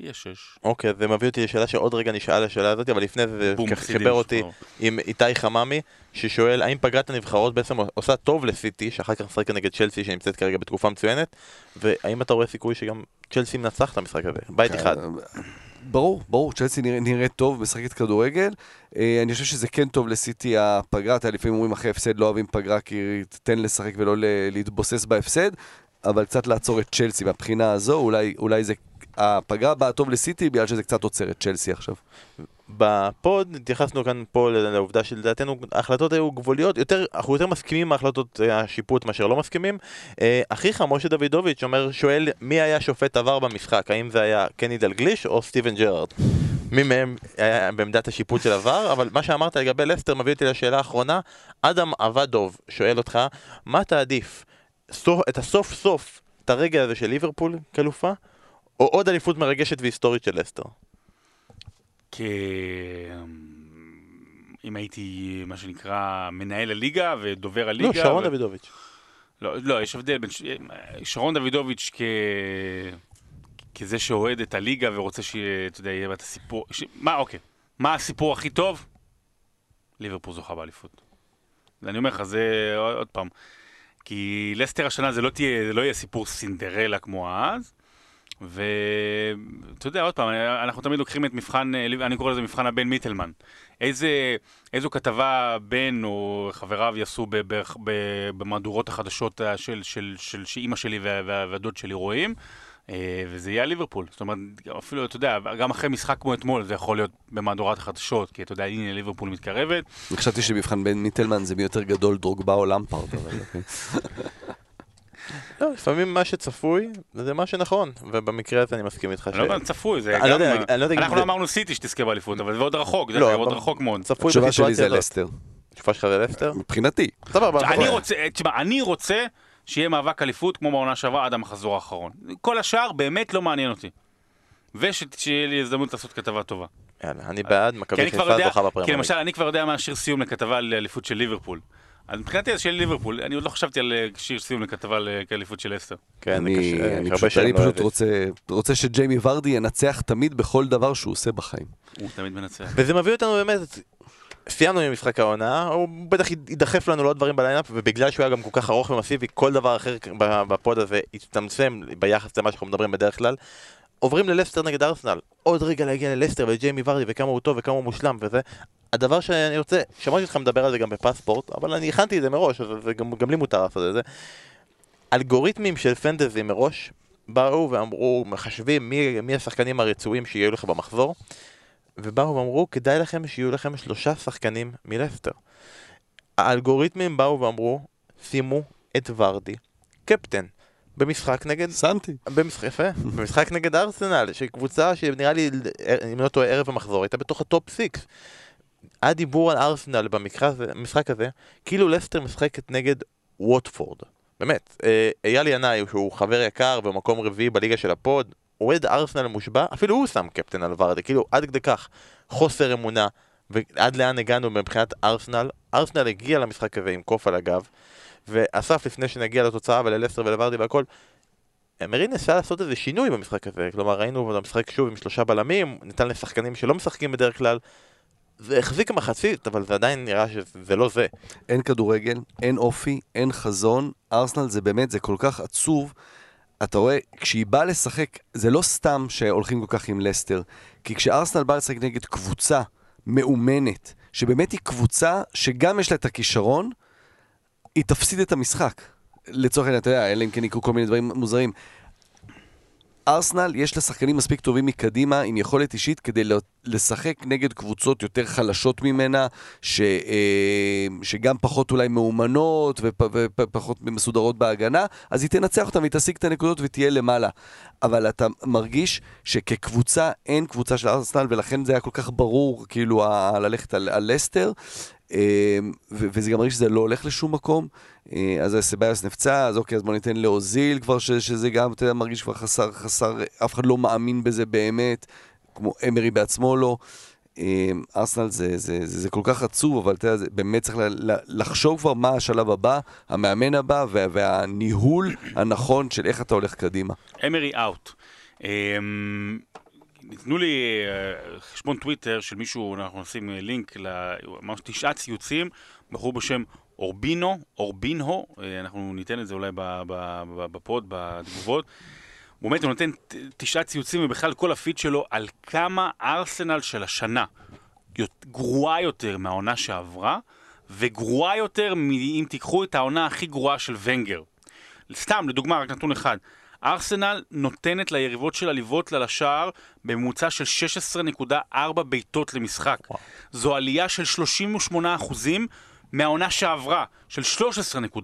יהיה שש. אוקיי, זה מביא אותי לשאלה שעוד רגע נשאל השאלה הזאת, אבל לפני זה זה בום, חיבר אותי. עם איתי חממי, ששואל האם פגרת הנבחרות בעצם עושה טוב לסיטי, שאחר כך משחק נגד צ'לסי שנמצאת כרגע בתקופה מצוינת, והאם אתה רואה סיכוי שגם צ'לסי מנצח את המשחק הזה? בית אחד. ברור, ברור, צ'לסי נראה, נראית טוב, משחקת כדורגל. אה, אני חושב שזה כן טוב לסיטי הפגרה, אתה לפעמים אומרים אחרי הפסד לא אוהבים פגרה כי תן לשחק ולא להתבוסס בהפסד, אבל קצת לעצור את צ'לסי מהבחינה הזו, אולי, אולי זה... הפגרה באה טוב לסיטי בגלל שזה קצת עוצר את צ'לסי עכשיו. בפוד התייחסנו כאן פה לעובדה שלדעתנו ההחלטות היו גבוליות, יותר, אנחנו יותר מסכימים עם ההחלטות אה, השיפוט מאשר לא מסכימים. אה, אחיך משה דוידוביץ' אומר, שואל מי היה שופט עבר במשחק, האם זה היה קני דלגליש או סטיבן ג'רארד? מי מהם היה בעמדת השיפוט של עבר, אבל מה שאמרת לגבי לסטר מביא אותי לשאלה האחרונה. אדם עבדוב שואל אותך, מה תעדיף? סוף, את הסוף סוף, את הרגע הזה של ליברפול כאלופה, או עוד אליפות מרגשת והיסטורית של לסטר? כ... אם הייתי, מה שנקרא, מנהל הליגה ודובר הליגה. לא, שרון ו... דוידוביץ'. לא, לא, יש הבדל בין... ש... שרון דוידוביץ' כ... כזה שאוהד את הליגה ורוצה שיהיה, אתה יודע, יהיה בה את הסיפור... ש... מה, אוקיי. מה הסיפור הכי טוב? ליברפול זוכה באליפות. אני אומר לך, זה עוד פעם. כי לסטר השנה זה לא, תהיה, זה לא יהיה סיפור סינדרלה כמו אז. ואתה יודע, עוד פעם, אנחנו תמיד לוקחים את מבחן, אני קורא לזה מבחן הבן מיטלמן. איזה, איזו כתבה בן או חבריו יעשו ב, ב, ב, במהדורות החדשות של, של, של, שאימא שלי והדוד שלי רואים, אה, וזה יהיה ליברפול. זאת אומרת, אפילו, אתה יודע, גם אחרי משחק כמו אתמול זה יכול להיות במהדורת החדשות, כי אתה יודע, הנה ליברפול מתקרבת. חשבתי שמבחן בן מיטלמן זה מי יותר גדול, דרוגבה או למפארד, אבל אוקיי. *laughs* לא, לפעמים מה שצפוי זה מה שנכון, ובמקרה הזה אני מסכים איתך ש... לא יודע, צפוי, זה גם... לא אנחנו לא אמרנו סיטי שתזכה באליפות, אבל זה עוד רחוק, זה לא, עוד רחוק מאוד. התשובה שלי זה לסטר. התשובה שלך זה לסטר? מבחינתי. סבבה. אני רוצה, תשמע, אני רוצה שיהיה מאבק אליפות כמו בעונה שעברה עד המחזור האחרון. כל השאר באמת לא מעניין אותי. ושתהיה לי הזדמנות לעשות כתבה טובה. יאללה, אני בעד, מכבי חיפה זוכה בפרמייר. כי למשל, אני כבר יודע מה השיר סיום לכתבה על אליפות של ליברפול. אז מבחינתי זה של ליברפול, אני עוד לא חשבתי על אה, שיר סיום לכתבה לאליפות של אסטר. כן, אני, אני, פשוט, אני פשוט רוצה, רוצה שג'יימי ורדי ינצח תמיד בכל דבר שהוא עושה בחיים. הוא תמיד מנצח. וזה מביא אותנו באמת, סיימנו עם משחק העונה, הוא בטח ידחף לנו לעוד דברים ב line-up, ובגלל שהוא היה גם כל כך ארוך ומסיבי, כל דבר אחר ב pod הזה יצטמצם ביחס למה שאנחנו מדברים בדרך כלל. עוברים ללסטר נגד ארסנל, עוד רגע להגיע ללסטר וג'יימי ורדי וכמה הוא טוב וכמה הוא מושלם וזה, הדבר שאני רוצה, שמעתי אותך מדבר על זה גם בפספורט, אבל אני הכנתי את זה מראש, אז גם, גם לי מותר לעשות את זה. אלגוריתמים של fantasy מראש באו ואמרו, מחשבים מי, מי השחקנים הרצויים שיהיו לך במחזור, ובאו ואמרו, כדאי לכם שיהיו לכם שלושה שחקנים מלסטר. האלגוריתמים באו ואמרו, שימו את ורדי קפטן. במשחק נגד... שמתי. במשחק, יפה. במשחק נגד ארסנל, שהיא קבוצה שנראה לי, אם לא טועה, ערב המחזור, הייתה בתוך ה top six. היה דיבור על ארסנל במשחק הזה, כאילו לסטר משחקת נגד ווטפורד. באמת, אה, אייל ינאי, שהוא חבר יקר במקום רביעי בליגה של ה pod, אוהד ארסנל מושבע, אפילו הוא שם קפטן על ורדי, כאילו עד כדי כך חוסר אמונה, ועד לאן הגענו מבחינת ארסנל. ארסנל הגיע למשחק הזה עם קוף על הגב, ואסף לפני שנגיע לתוצאה וללסטר ולוורדי והכל, מרי ניסה לעשות איזה שינוי במשחק הזה, כלומר ראינו במשחק שוב עם שלושה בלמים, ניתן לשחקנים שלא משחקים בדרך כלל, זה החזיק מחצית, אבל זה עדיין נראה שזה לא זה. אין כדורגל, אין אופי, אין חזון. ארסנל זה באמת, זה כל כך עצוב. אתה רואה, כשהיא באה לשחק, זה לא סתם שהולכים כל כך עם לסטר. כי כשארסנל באה לשחק נגד קבוצה מאומנת, שבאמת היא קבוצה שגם יש לה את הכישרון, היא תפסיד את המשחק. לצורך העניין, אתה יודע, אלא אם כן יקרו כל מיני דברים מוזרים. ארסנל יש לה שחקנים מספיק טובים מקדימה עם יכולת אישית כדי לשחק נגד קבוצות יותר חלשות ממנה, ש, אה, שגם פחות אולי מאומנות ופ, ופחות מסודרות בהגנה, אז היא תנצח אותם והיא תשיג את הנקודות ותהיה למעלה. אבל אתה מרגיש שכקבוצה אין קבוצה של ארסנל ולכן זה היה כל כך ברור כאילו ללכת על, על לסטר. אמ, וזה גם מרגיש שזה לא הולך לשום מקום. אה, אז סבאיוס נפצע, אז אוקיי, אז בוא ניתן לאוזיל כבר, שזה גם, אתה יודע, מרגיש כבר חסר, חסר, אף אחד לא מאמין בזה באמת, כמו אמרי בעצמו לא. אמ, ארסנל זה, זה, זה, זה כל כך עצוב, אבל אתה יודע, באמת צריך לחשוב כבר מה השלב הבא, המאמן הבא וה, והניהול הנכון של איך אתה הולך קדימה. אמרי אאוט. ניתנו לי אה, חשבון טוויטר של מישהו, אנחנו נשים אה, לינק, ממש תשעה ציוצים, בחור בשם אורבינו, אורבינו, אה, אנחנו ניתן את זה אולי בפוד, בתגובות. באמת, הוא נותן תשעה ציוצים ובכלל כל הפיד שלו על כמה ארסנל של השנה גרועה יותר מהעונה שעברה, וגרועה יותר אם תיקחו את העונה הכי גרועה של ונגר. סתם, לדוגמה, רק נתון אחד. ארסנל נותנת ליריבות שלה לבעוט לה לשער בממוצע של 16.4 בעיטות למשחק. וואו. זו עלייה של 38% מהעונה שעברה, של 13.1.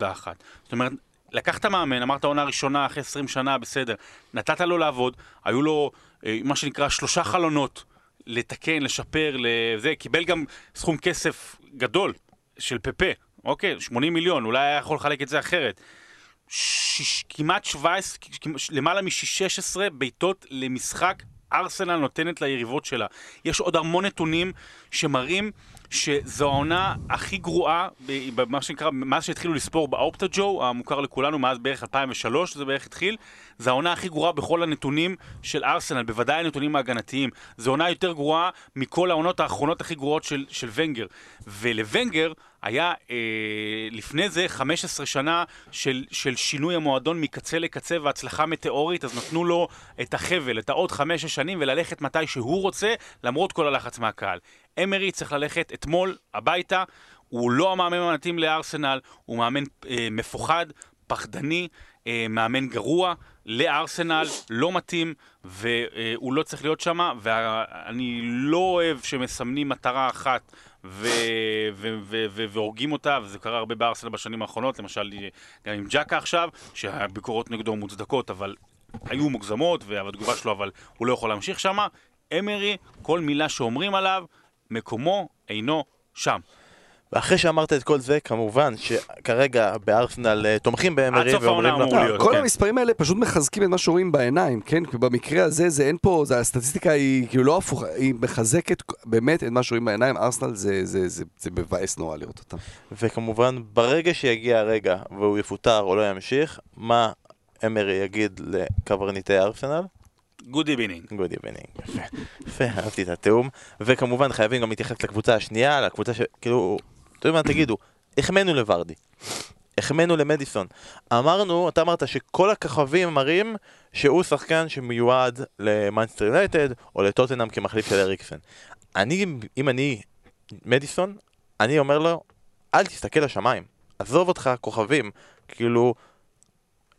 זאת אומרת, לקחת מאמן, אמרת עונה ראשונה אחרי 20 שנה, בסדר. נתת לו לעבוד, היו לו אה, מה שנקרא שלושה חלונות לתקן, לשפר, לזה, קיבל גם סכום כסף גדול של פפה, אוקיי? 80 מיליון, אולי היה יכול לחלק את זה אחרת. שיש, כמעט 17, למעלה מ-16 בעיטות למשחק ארסנל נותנת ליריבות שלה. יש עוד המון נתונים שמראים שזו העונה הכי גרועה, במה שנקרא, מאז שהתחילו לספור באופטה ג'ו, המוכר לכולנו, מאז בערך 2003 זה בערך התחיל, זו העונה הכי גרועה בכל הנתונים של ארסנל, בוודאי הנתונים ההגנתיים. זו עונה יותר גרועה מכל העונות האחרונות הכי גרועות של, של ונגר. ולוונגר היה אה, לפני זה 15 שנה של, של שינוי המועדון מקצה לקצה והצלחה מטאורית, אז נתנו לו את החבל, את העוד חמש-שש שנים, וללכת מתי שהוא רוצה, למרות כל הלחץ מהקהל. אמרי צריך ללכת אתמול הביתה, הוא לא המאמן המתאים לארסנל, הוא מאמן אה, מפוחד, פחדני, אה, מאמן גרוע, לארסנל, לא מתאים, והוא לא צריך להיות שם, ואני לא אוהב שמסמנים מטרה אחת והורגים אותה, וזה קרה הרבה בארסנל בשנים האחרונות, למשל גם עם ג'קה עכשיו, שהביקורות נגדו מוצדקות, אבל היו מוגזמות, והתגובה שלו, אבל הוא לא יכול להמשיך שם. אמרי, כל מילה שאומרים עליו, מקומו אינו שם. ואחרי שאמרת את כל זה, כמובן שכרגע בארסנל אה, תומכים באמרי ואומרים לו, להיות. כל כן. המספרים האלה פשוט מחזקים את מה שרואים בעיניים, כן? כי במקרה הזה זה אין פה, זה, הסטטיסטיקה היא כאילו לא הפוכה, היא מחזקת באמת את מה שרואים בעיניים. ארסנל זה, זה, זה, זה מבאס נורא לראות אותם. וכמובן, ברגע שיגיע הרגע והוא יפוטר או לא ימשיך, מה אמרי יגיד לקברניטי ארסנל? Good evening. Good evening. יפה, יפה, אהבתי את התיאום. וכמובן חייבים גם להתייחס לקבוצה השנייה, לקבוצה ש... כאילו, אתה יודע מה תגידו, החמאנו לוורדי. החמאנו למדיסון. אמרנו, אתה אמרת שכל הכוכבים מראים שהוא שחקן שמיועד למאנסטר יונייטד או לטוטנאם כמחליף של אריקסן. אני, אם אני מדיסון, אני אומר לו, אל תסתכל לשמיים. עזוב אותך כוכבים. כאילו,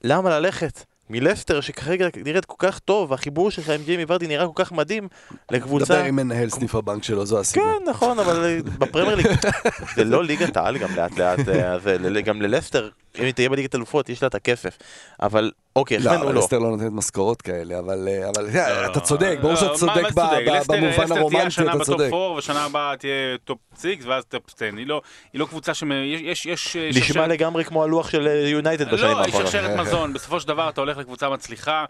למה ללכת מלסטר שכרגע נראית כל כך טוב, והחיבור שלך עם ג'יימי ורדי נראה כל כך מדהים, לקבוצה... דבר עם מנהל סניף הבנק שלו, זו הסיבה. כן, נכון, אבל אה, בפרמייר ליג *laughs* זה לא ליגת העל גם לאט לאט, אה, גם ללסטר, אם היא תהיה בליגת אלופות, יש לה את הכסף. אבל אוקיי, לא, החמאנו אבל לו. לסטר לא נותנת משכורות כאלה, אבל אה, אבל, לא, אתה צודק, ברור לא, שאתה צודק מה ב- צודק? ב- לסטר- במובן לסטר תהיה הרומנטי, השנה אתה בטופ צודק. 4, ושנה הבאה תהיה טופ 6, ואז טופ 10. היא לא היא לא קבוצה ש... יש... יש- יש נשמע לגמרי כמו הלוח של אה, יונייטד בשנים לא, היא האחרונות. שרשרת *laughs* מזון. בסופו של דבר אתה הולך לקבוצה מצליחה,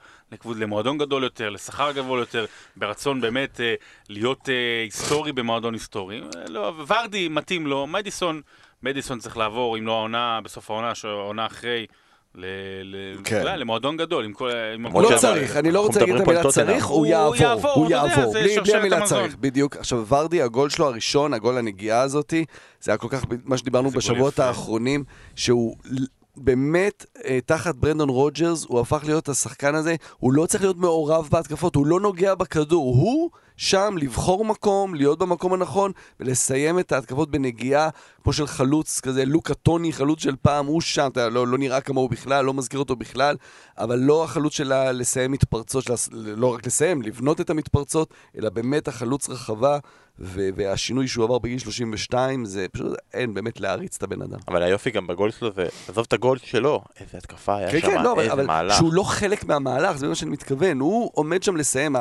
למועדון גדול יותר, לשכר גבוה יותר, ברצון באמת אה, להיות אה, היסטורי במועדון היסטורי. אה, לא, ורדי מתאים לו, מדיסון, מדיסון צריך לעבור, אם לא העונה, בסוף העונה, שהעונה אחרי. ל- ל- כן. יודע, למועדון גדול, עם כל... עם לא. צריך, אני לא רוצה להגיד את המילה. צריך, הוא הוא יעבור, יעבור, הוא יעבור, בלי המילה המזון. צריך, בדיוק. עכשיו ורדי, הגול שלו הראשון, הגול הנגיעה הזאתי, זה היה כל כך, מה שדיברנו בשבועות. האחרונים, שהוא באמת, אה, תחת ברנדון רוג'רס, הוא הפך להיות השחקן הזה, הוא לא צריך להיות מעורב בהתקפות, הוא לא נוגע בכדור, הוא שם לבחור מקום, להיות במקום הנכון, ולסיים את ההתקפות בנגיעה, כמו של חלוץ כזה, לוקה טוני, חלוץ של פעם, הוא שם, אתה לא, לא נראה כמוהו בכלל, לא מזכיר אותו בכלל, אבל לא החלוץ שלה לסיים מתפרצות, שלה, לא רק לסיים, לבנות את המתפרצות, אלא באמת החלוץ רחבה, ו- והשינוי שהוא עבר בגיל 32, זה פשוט, אין, באמת להעריץ את הבן אדם. אבל היופי גם בגול שלו זה, עזוב את הגול שלו, איזה התקפה היה כן, שם, כן, לא, איזה אבל מהלך. שהוא לא חלק מהמהלך, זה מה שאני מתכוון. הוא עומד שם לסיים,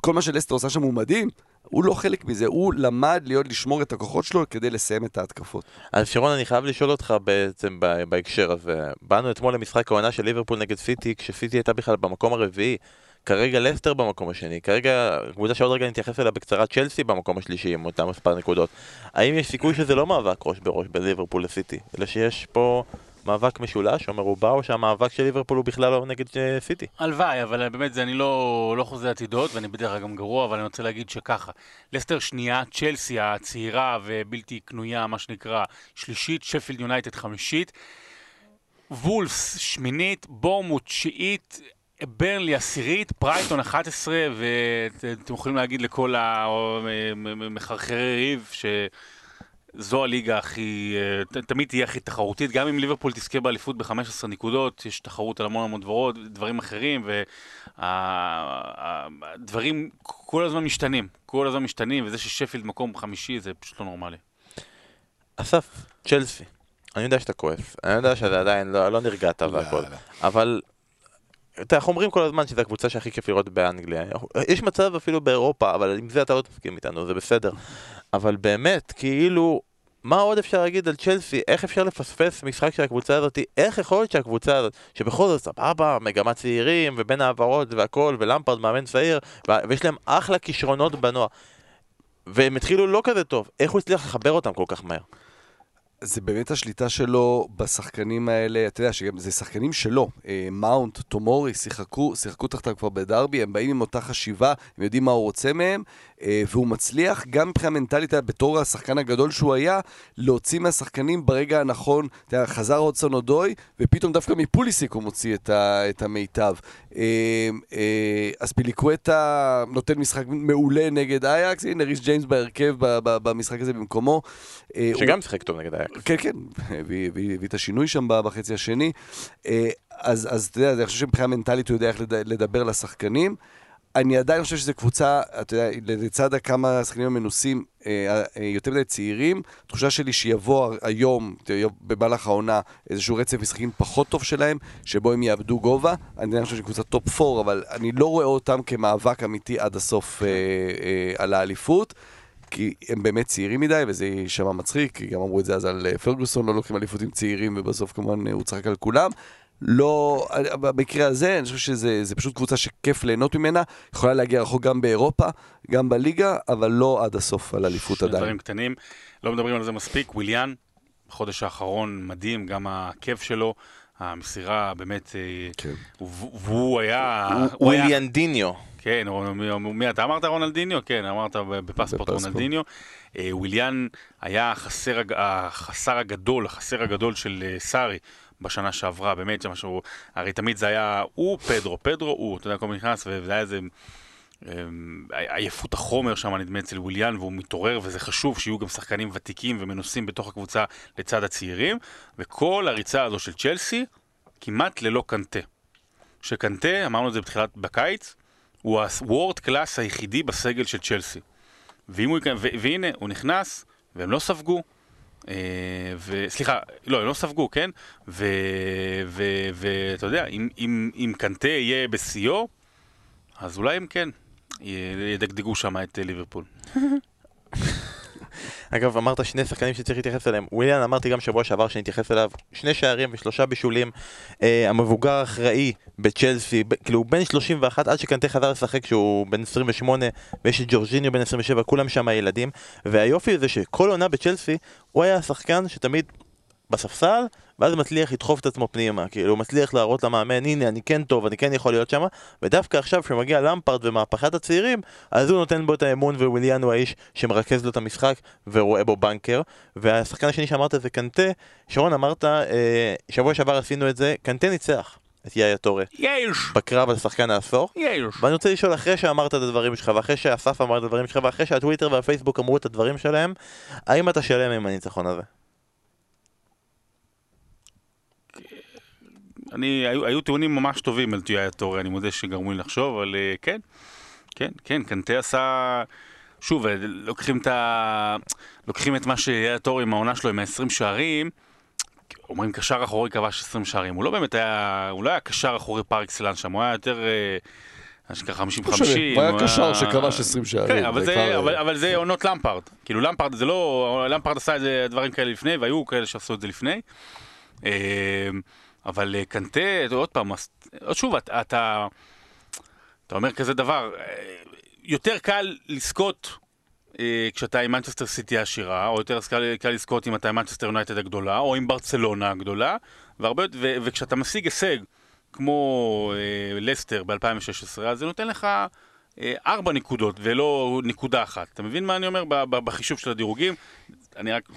כל מה שלסטר עושה שם הוא מדהים, הוא לא חלק מזה, הוא למד להיות, לשמור את הכוחות שלו כדי לסיים את ההתקפות. אז שרון, אני חייב לשאול אותך בעצם בהקשר הזה. באנו אתמול למשחק העונה של ליברפול נגד סיטי, כשסיטי הייתה בכלל במקום הרביעי. כרגע לסטר במקום השני, כרגע, קבוצה שעוד רגע נתייחס אליה בקצרה, צ'לסי במקום השלישי עם אותם מספר נקודות. האם יש סיכוי שזה לא מאבק ראש בראש בין ליברפול לסיטי, אלא שיש פה מאבק משולש או מרובע, או שהמאבק של ליברפול הוא בכלל לא נגד אה, סיטי? הלוואי, אבל באמת זה אני לא, לא חוזה עתידות, ואני בדרך כלל גם גרוע, אבל אני רוצה להגיד שככה. לסטר שנייה, צ'לסי הצעירה ובלתי קנויה, מה שנקרא, שלישית, שפילד יונייטד חמישית, וולפס שמינית, בורמוט תשיעית, ברנלי עשירית, ברייטון 11, ואתם יכולים להגיד לכל המחרחרי ריב שזו הליגה הכי, אה, תמיד תהיה הכי תחרותית, גם אם ליברפול תזכה באליפות ב-15 נקודות, יש תחרות על המון המון דברות, דברים אחרים, והדברים כל הזמן משתנים, כל הזמן משתנים, וזה ששפילד מקום חמישי זה פשוט לא נורמלי. אסף, צ'לסי. אני יודע שאתה כועס, אני יודע שזה עדיין לא, לא נרגעת והכל, אבל אתה, אנחנו אומרים כל הזמן שזו הקבוצה שהכי כיף לראות באנגליה. יש מצב אפילו באירופה, אבל עם זה אתה לא תסכים איתנו, זה בסדר. אבל באמת, כאילו, מה עוד אפשר להגיד על צ'לסי? איך אפשר לפספס משחק של הקבוצה הזאת? איך יכול להיות שהקבוצה הזאת, שבכל זאת סבבה, מגמת צעירים, ובין העברות והכל, ולמפרד מאמן צעיר, ויש להם אחלה כישרונות בנוער. והם התחילו לא כזה טוב, איך הוא הצליח לחבר אותם כל כך מהר? זה באמת השליטה שלו בשחקנים האלה, אתה יודע שגם זה שחקנים שלו, אה, מאונט, תומורי, שיחקו, שיחקו תחתיו כבר בדרבי, הם באים עם אותה חשיבה, הם יודעים מה הוא רוצה מהם, אה, והוא מצליח גם מבחינה מנטלית, בתור השחקן הגדול שהוא היה, להוציא מהשחקנים ברגע הנכון, אתה יודע, חזר אודסון אודוי, ופתאום דווקא מפוליסיק הוא מוציא את, ה, את המיטב. אה, אז פיליקווטה נותן משחק מעולה נגד אייקס, הנה ריס ג'יימס בהרכב במשחק הזה במקומו. שגם שיחק טוב נגד אייקס. כן, כן, הביא את השינוי שם בחצי השני. אה, אז, אתה יודע, אני חושב שמבחינה מנטלית הוא יודע איך לד- לדבר לשחקנים. אני עדיין חושב שזו קבוצה, אתה יודע, לצד הכמה השחקנים המנוסים, אה, אה, יותר מדי צעירים, תחושה שלי שיבוא היום, במהלך העונה, איזשהו רצף משחקים פחות טוב שלהם, שבו הם יאבדו גובה. אני עדיין חושב שקבוצה טופ 4, אבל אני לא רואה אותם כמאבק אמיתי עד הסוף על האליפות. כי הם באמת צעירים מדי, וזה יישמע מצחיק, כי גם אמרו את זה אז על אה, פרגוסון, לא לוקחים אליפות עם צעירים, ובסוף כמובן אה, הוא צחק על כולם. לא, אה, במקרה הזה, אני חושב שזה זה פשוט קבוצה שכיף ליהנות ממנה, יכולה להגיע רחוק גם באירופה, גם בליגה, אבל לא עד הסוף על אליפות אני עדיין. דברים קטנים, לא מדברים על זה מספיק. וויליאן, בחודש האחרון מדהים, גם הכיף שלו, המסירה באמת, כן. והוא היה... הוא היה- וויליאנדיניו. כן, רונ- מי, מי אתה אמרת רונלדיניו? כן, אמרת בפספורט. רונלדיניו. אה, וויליאן היה החסר, החסר הגדול, החסר הגדול של אה, סארי בשנה שעברה, באמת, זה משהו, הרי תמיד זה היה הוא, פדרו, פדרו, הוא, אתה יודע, כל מיני נכנס, וזה היה איזה... אמ, עייפות החומר שם נדמה אצל וויליאן והוא מתעורר וזה חשוב שיהיו גם שחקנים ותיקים ומנוסים בתוך הקבוצה לצד הצעירים וכל הריצה הזו של צ'לסי כמעט ללא קנטה. שקנטה, אמרנו את זה בתחילת, בקיץ, הוא הוורד קלאס היחידי בסגל של צ'לסי. הוא, והנה, הוא נכנס, והם לא ספגו. אה, ו... סליחה, לא, הם לא ספגו, כן? ואתה יודע, אם, אם, אם קנטה יהיה בשיאו, אז אולי הם כן ידגדגו שם את אה, ליברפול. אגב, אמרת שני שחקנים שצריך להתייחס אליהם. וויליאן, אמרתי גם שבוע שעבר שנתייחס אליו. שני שערים ושלושה בישולים. אה, המבוגר האחראי בצ'לסי, ב- כאילו הוא בן 31 עד שקנטה חזר לשחק כשהוא בן 28 ויש את ג'ורג'יניו בן 27, כולם שם ילדים. והיופי זה שכל עונה בצ'לסי הוא היה השחקן שתמיד בספסל, ואז מצליח לדחוף את עצמו פנימה, כאילו הוא מצליח להראות למאמן, הנה אני כן טוב, אני כן יכול להיות שם, ודווקא עכשיו כשמגיע למפרד ומהפכת הצעירים, אז הוא נותן בו את האמון וויליאן הוא האיש שמרכז לו את המשחק ורואה בו בנקר, והשחקן השני שאמרת זה קנטה, שרון אמרת, אה, שבוע שעבר עשינו את זה, קנטה ניצח את יאיה טורה יש! בקרב על שחקן העשור, יש! ואני רוצה לשאול, אחרי שאמרת את הדברים שלך, ואחרי שאסף אמר את הדברים שלך, ואחרי שהטוויטר והפייסבוק אמרו את הדברים שלהם, האם אתה שלם עם הניצחון הזה? אני, היו, היו טיעונים ממש טובים על טויה טורי, אני מודה שגרמו לי לחשוב, אבל אה, כן, כן, כן, קנטה עשה... שוב, אה, לוקחים את, ה... לוקחים את מה שהיה טורי עם העונה שלו, עם ה-20 שערים, אומרים קשר אחורי כבש 20 שערים, הוא לא באמת היה, הוא לא היה קשר אחורי פר אקסלנס שם, הוא היה יותר... אה, מה שנקרא 50-50. לא הוא היה קשר שכבש 20 שערים, כן, אבל זה אבל, אבל זה עונות למפרד. כאילו למפרד זה לא, למפרד עשה את זה דברים כאלה לפני, והיו כאלה שעשו את זה לפני. אבל אה, קנטה, עוד פעם, שוב, אתה, אתה, אתה אומר כזה דבר, אה, יותר קל לזכות אה, כשאתה עם מנצ'סטר סיטי העשירה, או יותר קל, קל לזכות אם אתה עם מנצ'סטר יונייטד הגדולה, או עם ברצלונה הגדולה, והרבה, ו, וכשאתה משיג הישג כמו אה, לסטר ב-2016, אז זה נותן לך ארבע נקודות ולא נקודה אחת. אתה מבין מה אני אומר בחישוב של הדירוגים? אני רק,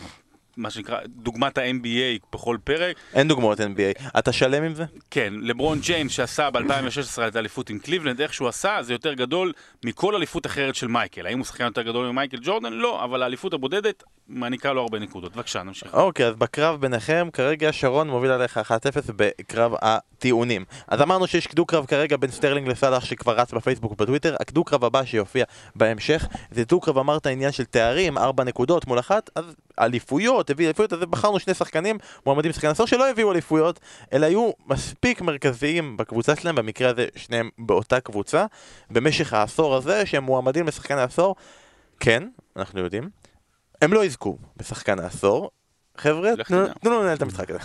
מה שנקרא, דוגמת ה-NBA בכל פרק. אין דוגמאות NBA. אתה שלם עם זה? כן, לברון ג'יימס שעשה ב-2016 את האליפות עם קליבלנד, איך שהוא עשה, זה יותר גדול מכל אליפות אחרת של מייקל. האם הוא שחקן יותר גדול ממייקל ג'ורדן? לא, אבל האליפות הבודדת מעניקה לו הרבה נקודות. בבקשה, נמשיך. אוקיי, אז בקרב ביניכם, כרגע שרון מוביל עליך 1-0 בקרב הטיעונים. אז אמרנו שיש דו-קרב כרגע בין סטרלינג לסאלח שכבר רץ בפייסבוק ובטוויטר, הדו-קרב הבא שיופיע בהמשך, זה דו-קרב אמרת עניין של תארים, 4 נקודות מול אחת, אז אליפויות, הביא אליפויות, אז בחרנו שני שחקנים מועמדים לשחקן עשור שלא הביאו אליפויות, אלא היו מספיק מרכזיים בקבוצה שלהם, במקרה הזה שניהם באותה קבוצה, במשך העשור הזה שהם מועמדים לשחקן העשור, כן, אנחנו יודעים. הם לא יזכו בשחקן העשור. חבר'ה, תנו לנו לנהל את המשחק הזה.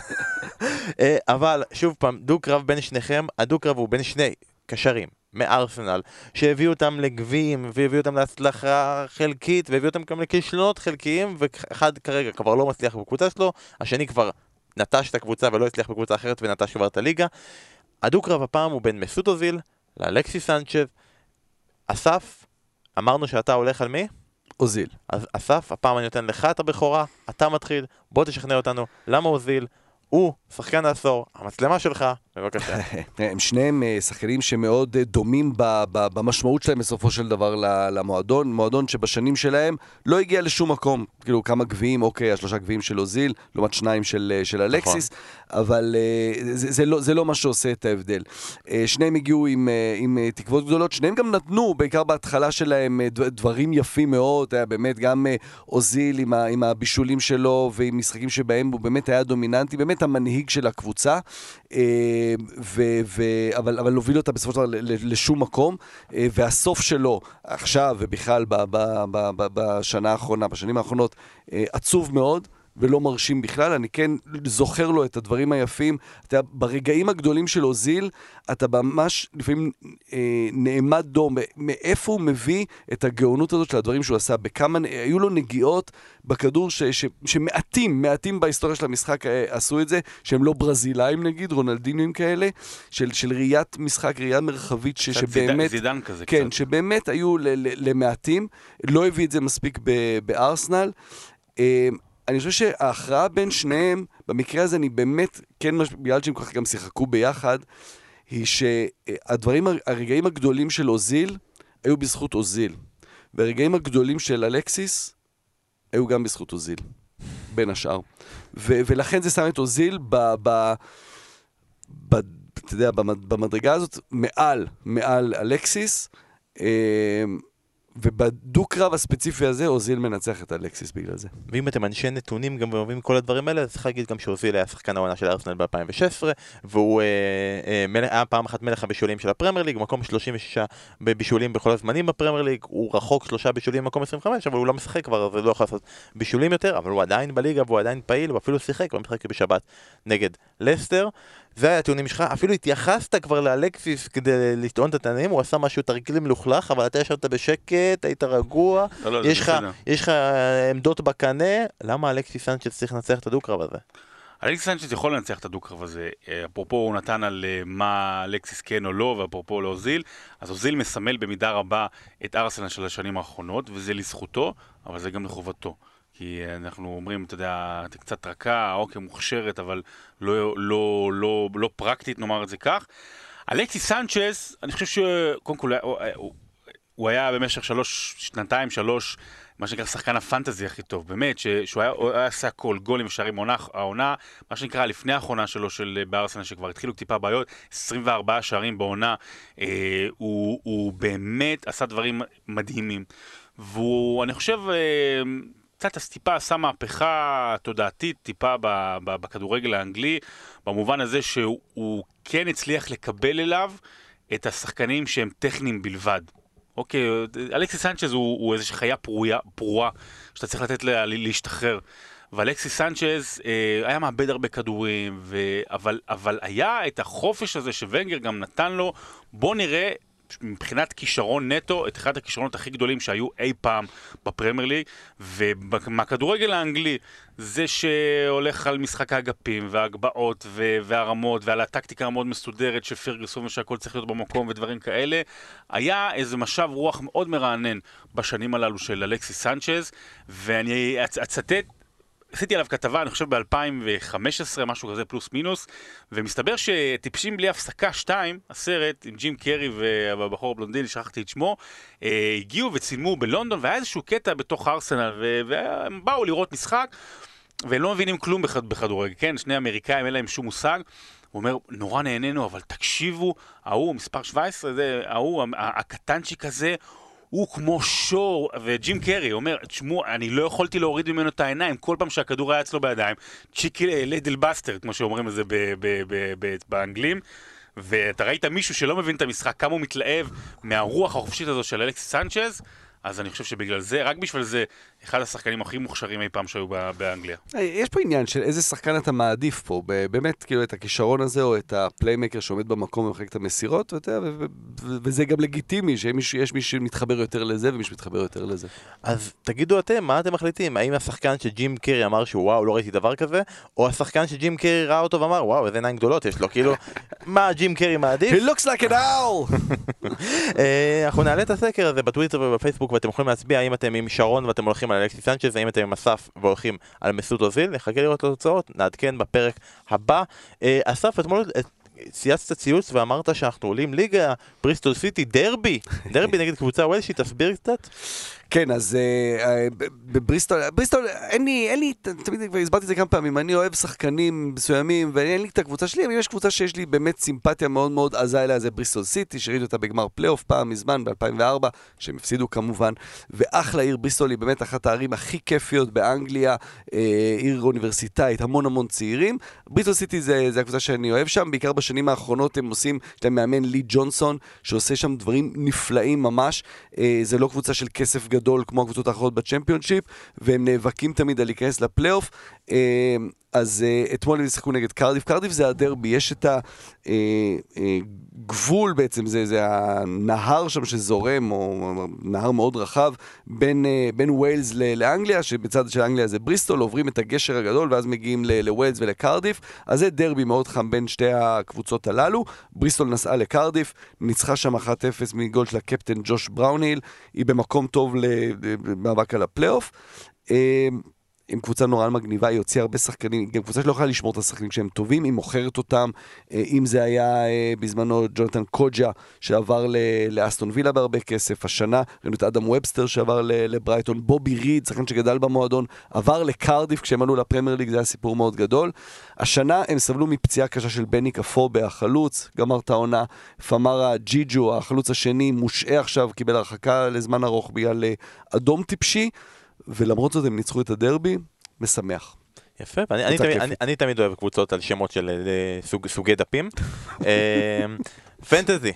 אה, אבל, שוב פעם, דו-קרב בין שניכם, הדו-קרב הוא בין שני קשרים מארסנל, שהביאו אותם לגביעים, והביאו אותם להצלחה חלקית, והביאו אותם גם לכישלונות חלקיים, ואחד כרגע כבר לא מצליח בקבוצה שלו, השני כבר נטש את הקבוצה ולא הצליח בקבוצה אחרת ונטש כבר את הליגה. הדו-קרב הפעם הוא בין מסות אוזיל לאלכסי סנצ'ב. אסף, אמרנו שאתה הולך על מי? אוזיל. אז אסף, הפעם אני נותן לך את הבכורה, אתה מתחיל, בוא תשכנע אותנו, למה אוזיל? הוא שחקן העשור, המצלמה שלך, בבקשה. *laughs* הם שניהם אה, שחקנים שמאוד אה, דומים במשמעות שלהם בסופו של דבר למועדון, מועדון שבשנים שלהם לא הגיע לשום מקום. כאילו כמה גביעים, אוקיי, השלושה גביעים של אוזיל, לעומת שניים של, אה, של אלקסיס, אבל אה, זה, זה, לא, זה לא מה שעושה את ההבדל. שניהם הגיעו עם, עם תקוות גדולות, שניהם גם נתנו, בעיקר בהתחלה שלהם, דבר- דברים יפים מאוד, היה באמת גם אוזיל עם, ה- עם הבישולים שלו ועם משחקים שבהם הוא באמת היה דומיננטי, באמת המנהיג של הקבוצה. ו, ו, אבל, אבל הוביל אותה בסופו של דבר לשום מקום, אה, והסוף שלו עכשיו ובכלל בשנה האחרונה, בשנים האחרונות, אה, עצוב מאוד. ולא מרשים בכלל, אני כן זוכר לו את הדברים היפים. אתה יודע, ברגעים הגדולים של אוזיל, אתה ממש לפעמים אה, נעמד דום, מאיפה הוא מביא את הגאונות הזאת של הדברים שהוא עשה, בכמה, היו לו נגיעות בכדור ש, ש, שמעטים, מעטים בהיסטוריה של המשחק אה, עשו את זה, שהם לא ברזילאים נגיד, רונלדינים כאלה, של, של ראיית משחק, ראייה מרחבית, ש, שבאמת... זידן כזה כן, קצת. שבאמת היו ל- ל- למעטים, לא הביא את זה מספיק בארסנל. אה, אני חושב שההכרעה בין שניהם, במקרה הזה אני באמת, כן, מש- בגלל שהם ככה גם שיחקו ביחד, היא שהדברים, הרגעים הגדולים של אוזיל היו בזכות אוזיל. והרגעים הגדולים של אלקסיס היו גם בזכות אוזיל, בין השאר. ו- ולכן זה שם את אוזיל ב... ב, ב אתה יודע, במד- במדרגה הזאת, מעל, מעל אלקסיס. ובדו-קרב הספציפי הזה, אוזיל מנצח את אלקסיס בגלל זה. ואם אתם אנשי נתונים גם ואוהבים כל הדברים האלה, אז צריך להגיד גם שאוזיל היה שחקן העונה של ארסנל ב-2016, והוא אה, אה, מלך, היה פעם אחת מלך הבישולים של הפרמייר ליג, מקום 36 בבישולים בכל הזמנים בפרמייר ליג, הוא רחוק שלושה בישולים במקום 25, אבל הוא לא משחק כבר, אז הוא לא יכול לעשות בישולים יותר, אבל הוא עדיין בליגה והוא עדיין פעיל, הוא אפילו שיחק במשחק בשבת נגד לסטר. זה היה הטיעונים שלך, אפילו התייחסת כבר לאלקסיס כדי לטעון את הטיעונים, הוא עשה משהו תרגיל מלוכלך, אבל אתה ישבת בשקט, היית רגוע, לא, לא, יש לך, לך עמדות בקנה, למה אלכסיס סנצ'ס צריך לנצח את הדו-קרב הזה? אלכסיס סנצ'ס יכול לנצח את הדו-קרב הזה. אה, אפרופו הוא נתן על אה, מה אלכסיס כן או לא, ואפרופו לאוזיל, אז אוזיל מסמל במידה רבה את ארסנל של השנים האחרונות, וזה לזכותו, אבל זה גם לחובתו. כי אנחנו אומרים, אתה יודע, את יודע, קצת רכה, אוקיי, מוכשרת, אבל לא, לא, לא, לא פרקטית, נאמר את זה כך. אלכסיס סנצ'ס, אני חושב שקודם כל, הוא, הוא, היה במשך שלוש, שנתיים, שלוש, מה שנקרא שחקן הפנטזי הכי טוב, באמת, ש, שהוא היה, היה עושה הכל, גולים ושערים עונה, העונה, מה שנקרא לפני האחרונה שלו של אה, בארסנל, שכבר התחילו טיפה בעיות, 24 שערים בעונה, אה, הוא, הוא באמת עשה דברים מדהימים. והוא, אני חושב, אה, קצת אז טיפה עשה מהפכה תודעתית, טיפה בכדורגל האנגלי, במובן הזה שהוא הוא כן הצליח לקבל אליו את השחקנים שהם טכניים בלבד. אוקיי, אלכסיס סנצ'ז הוא, הוא איזושהי חיה פרויה, פרועה שאתה צריך לתת לה להשתחרר. ואלכסיס סנצ'ז אה, היה מאבד הרבה כדורים, ו... אבל, אבל היה את החופש הזה שוונגר גם נתן לו, בוא נראה מבחינת כישרון נטו, את אחד הכישרונות הכי גדולים שהיו אי פעם בפרמייר ליג, ומהכדורגל האנגלי, זה שהולך על משחק האגפים, וההגבהות, והרמות, ועל הטקטיקה המאוד מסודרת של פרגוסון ושהכל צריך להיות במקום ודברים כאלה, היה איזה משב רוח מאוד מרענן בשנים הללו של אלכסיס סנצ'ז, ואני אצ- אצטט עשיתי עליו כתבה, אני חושב ב-2015, משהו כזה פלוס מינוס, ומסתבר שטיפשים בלי הפסקה 2, הסרט עם ג'ים קרי והבחור הבלונדיני, שכחתי את שמו, אה, הגיעו וצילמו בלונדון, והיה איזשהו קטע בתוך ארסנל, והם באו לראות משחק, והם לא מבינים כלום בכ- בכדורגל, כן? שני אמריקאים, אין להם שום מושג. הוא אומר, נורא נהנינו, אבל תקשיבו, ההוא, מספר 17, זה, ההוא, הקטנצ'יק הזה, הוא כמו שור, וג'ים קרי אומר, תשמעו, אני לא יכולתי להוריד ממנו את העיניים, כל פעם שהכדור היה אצלו בידיים, צ'יקי לידל בסטר, כמו שאומרים את זה באנגלים, ואתה ראית מישהו שלא מבין את המשחק, כמה הוא מתלהב מהרוח החופשית הזו של אלכסיס סנצ'ז, אז אני חושב שבגלל זה, רק בשביל זה, אחד השחקנים הכי מוכשרים אי פעם שהיו ב- באנגליה. יש פה עניין של איזה שחקן אתה מעדיף פה, ב- באמת, כאילו, את הכישרון הזה, או את הפליימקר שעומד במקום ומחלק את המסירות, ואתה יודע, ו- וזה גם לגיטימי, שיש מי שמתחבר יותר לזה ומי שמתחבר יותר לזה. אז תגידו אתם, מה אתם מחליטים? האם השחקן שג'ים קרי אמר שהוא וואו, לא ראיתי דבר כזה? או השחקן שג'ים קרי ראה אותו ואמר וואו, איזה עיניים גדולות יש לו, כאילו, *laughs* מה ג'ים קרי מעדיף? He looks like an owl! *laughs* אה, אנחנו נעלה את הסקר הזה בטוויטר ובפייסבוק ואתם יכולים להצביע האם אתם עם שרון ואתם הולכים על אלכסיס סנצ'ז, האם אתם עם אסף והולכים על מסוט אוזיל, נחכה לראות את התוצאות, נעדכן בפרק הבא. אה, אסף, אתמול אה, צייצת ציוץ ואמרת שאנחנו עולים ליגה, בריסטול סיטי, דרבי, *laughs* דרבי נגד קבוצה וולשית, תסביר קצת. כן, אז אה, אה, בבריסטול, בריסטול, אין לי, אין לי, תמיד כבר הסברתי את זה כמה פעמים, אני אוהב שחקנים מסוימים, ואין לי את הקבוצה שלי, אבל יש קבוצה שיש לי באמת סימפתיה מאוד מאוד עזה אליה, זה בריסטול סיטי, שראיתי אותה בגמר פלייאוף פעם מזמן, ב-2004, שהם הפסידו כמובן, ואחלה עיר בריסטול היא באמת אחת הערים הכי כיפיות באנגליה, אה, עיר אוניברסיטאית, המון המון צעירים. בריסטול סיטי זה, זה הקבוצה שאני אוהב שם, בעיקר בשנים האחרונות הם עושים, יש להם מאמן לי ג'ונסון, שעושה שם דברים נפלאים ממש, זה לא קבוצה של כסף גדול כמו הקבוצות האחרות בצ'מפיונשיפ, והם נאבקים תמיד על להיכנס לפלייאוף. אה, אז uh, אתמול הם שיחקו נגד קרדיף, קרדיף זה הדרבי, יש את הגבול בעצם, זה, זה הנהר שם שזורם, או נהר מאוד רחב, בין, אה, בין ווילס ל- לאנגליה, שבצד של אנגליה זה בריסטול, עוברים את הגשר הגדול ואז מגיעים ל- לווילס ולקרדיף, אז זה דרבי מאוד חם בין שתי הקבוצות הללו. בריסטול נסעה לקרדיף, ניצחה שם 1-0 מגול של הקפטן ג'וש בראונהיל, היא במקום טוב למאבק על הפלייאוף. אה, עם קבוצה נורא מגניבה, היא הוציאה הרבה שחקנים, גם קבוצה שלא יכולה לשמור את השחקנים כשהם טובים, היא מוכרת אותם, אה, אם זה היה אה, בזמנו ג'ונתן קוג'ה, שעבר לאסטון וילה בהרבה כסף, השנה ראינו את אדם ובסטר שעבר לברייטון, בובי ריד, שחקן שגדל במועדון, עבר לקרדיף כשהם עלו לפרמייר ליג, זה היה סיפור מאוד גדול. השנה הם סבלו מפציעה קשה של בני קפובה, החלוץ, גמר את העונה, פמרה ג'יג'ו, החלוץ השני, מושעה עכשיו, קיבל הרחקה לזמן ארוך בגלל אה, אדום טיפשי. ולמרות זאת הם ניצחו את הדרבי, משמח. יפה, ואני אני תמיד. אני, אני תמיד אוהב קבוצות על שמות של אה, סוג, סוגי דפים. *laughs* אה, פנטזי,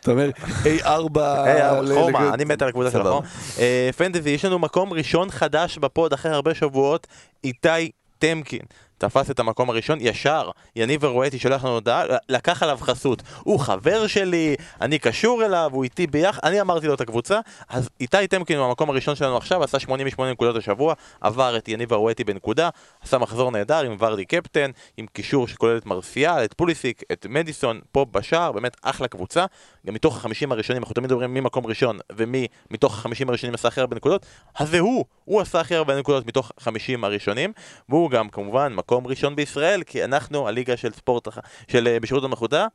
אתה אומר, A4... אה, ל- חומה, אני מת על הקבוצה של. החום. אה, פנטזי, יש לנו מקום ראשון חדש בפוד אחרי הרבה שבועות, איתי טמקין. תפס את המקום הראשון ישר, יניב ארואטי שולח לנו הודעה, לקח עליו חסות. הוא חבר שלי, אני קשור אליו, הוא איתי ביחד, אני אמרתי לו את הקבוצה, אז איתי טמקין הוא המקום הראשון שלנו עכשיו, עשה 88 נקודות השבוע, עבר את יניב ארואטי בנקודה, עשה מחזור נהדר עם ורדי קפטן, עם קישור שכולל את מרסיאל, את פוליסיק, את מדיסון, פה בשער, באמת אחלה קבוצה. גם מתוך החמישים הראשונים, אנחנו תמיד אומרים מי מקום ראשון ומי מתוך החמישים הראשונים עשה הכי הרבה נקודות, אז זה הוא, הוא עשה הכי הרבה נקודות מתוך החמישים הראשונים, והוא גם כמובן מקום ראשון בישראל, כי אנחנו הליגה של ספורט, של אה, בשירות המחודה,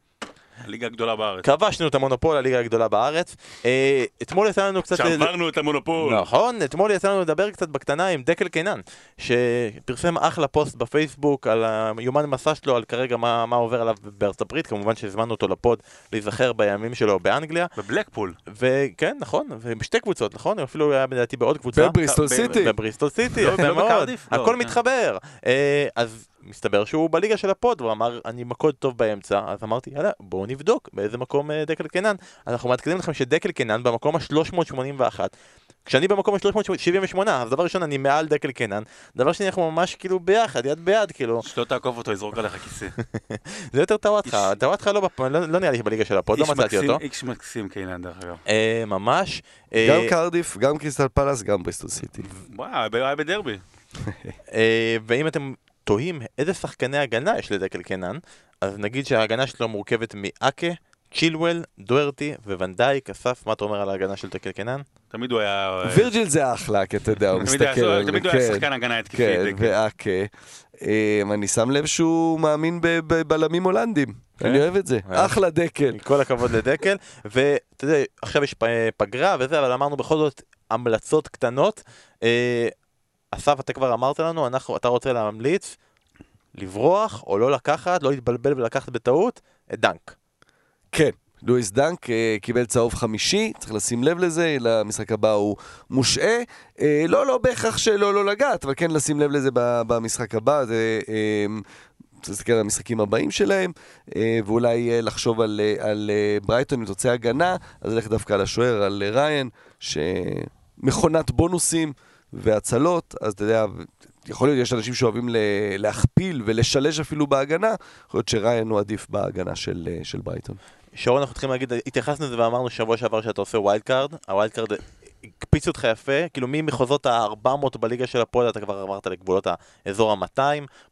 הליגה הגדולה בארץ. כבשנו את המונופול, הליגה הגדולה בארץ. אה, אתמול יצא לנו קצת... שעברנו את המונופול. נכון, אתמול יצא לנו לדבר קצת בקטנה עם דקל קינן, שפרסם אחלה פוסט בפייסבוק על היומן מסע שלו, על כרגע מה, מה עובר עליו בארצות הברית, כמובן שהזמנו אותו ל pod להיזכר בימים שלו באנגליה, בבלקפול. וכן, נכון, ובשתי קבוצות, נכון? הוא אפילו היה לדעתי בעוד קבוצה. בבריסטול סיטי. בבריסטול סיטי, לא, יפה לא מאוד? לא, הכל. מתחבר. אה, אז מסתבר שהוא בליגה של ה pod, והוא אמר, אני ממוקם טוב באמצע, אז אמרתי, יאללה, בואו נבדוק באיזה מקום אה, דקל קינן. אנחנו מעדכנים לכם שדקל קינן במקום ה-381. כשאני במקום ה-378, אז דבר ראשון, אני מעל דקל קינן. דבר שני, אנחנו ממש כאילו ביחד, יד ביד, כאילו. שלא תעקוף אותו, יזרוק עליך כיסא. *laughs* זה יותר טוואטחה, טוואטחה לא, לא, לא נראה לי בליגה של הפוד, לא מצאתי מקסים- אותו. איש מקסים קיילן דרך אגב. אה, ממש. אה, גם קרדיף, גם קריסטל פלאס, גם בריסטול סיטי. וואי, היה בדרבי. ואם אתם תוהים איזה שחקני הגנה יש לדקל קנן, אז נגיד שההגנה שלו מורכבת מאקה, צ'ילואל, דוארטי וונדייק. אסף, מה אתה אומר על ההגנה של דקל קנן? תמיד הוא היה... וירג'יל זה אחלה, כי אתה יודע, הוא מסתכל על... תמיד הוא היה כן, שחקן הגנה התקפי. כן. ואקה. אה, אני שם לב שהוא מאמין בבלמים הולנדים. כן? אני אוהב את זה. אה. אחלה דקל. כל הכבוד לדקל, ואתה יודע, עכשיו יש פ- פגרה וזה, אבל אמרנו בכל זאת המלצות קטנות. אסף, אתה כבר אמרת לנו, אנחנו, אתה רוצה להמליץ לברוח או לא לקחת, לא להתבלבל ולקחת בטעות, את דנק. כן. לואיס דנק אה, קיבל צהוב חמישי, צריך לשים לב לזה, למשחק הבא הוא מושעה. אה, לא, לא בהכרח שלא לא לגעת, אבל כן לשים לב לזה במשחק הבא. זה... אה, צריך להסתכל על המשחקים הבאים שלהם, אה, ואולי לחשוב על, על ברייטון עם תוצאי הגנה, אז ללכת דווקא על השוער, על ריין, מכונת בונוסים והצלות, אז אתה יודע, יכול להיות, יש אנשים שאוהבים להכפיל ולשלש אפילו בהגנה, יכול להיות שריין הוא עדיף בהגנה של, אה, של ברייטון. שרון, אנחנו צריכים להגיד, התייחסנו לזה ואמרנו שבוע שעבר שאתה עושה wild card, ה wild card הקפיץ אותך יפה, כאילו ממחוזות ה-400 בליגה של ה pod אתה כבר עברת לגבולות האזור ה-200,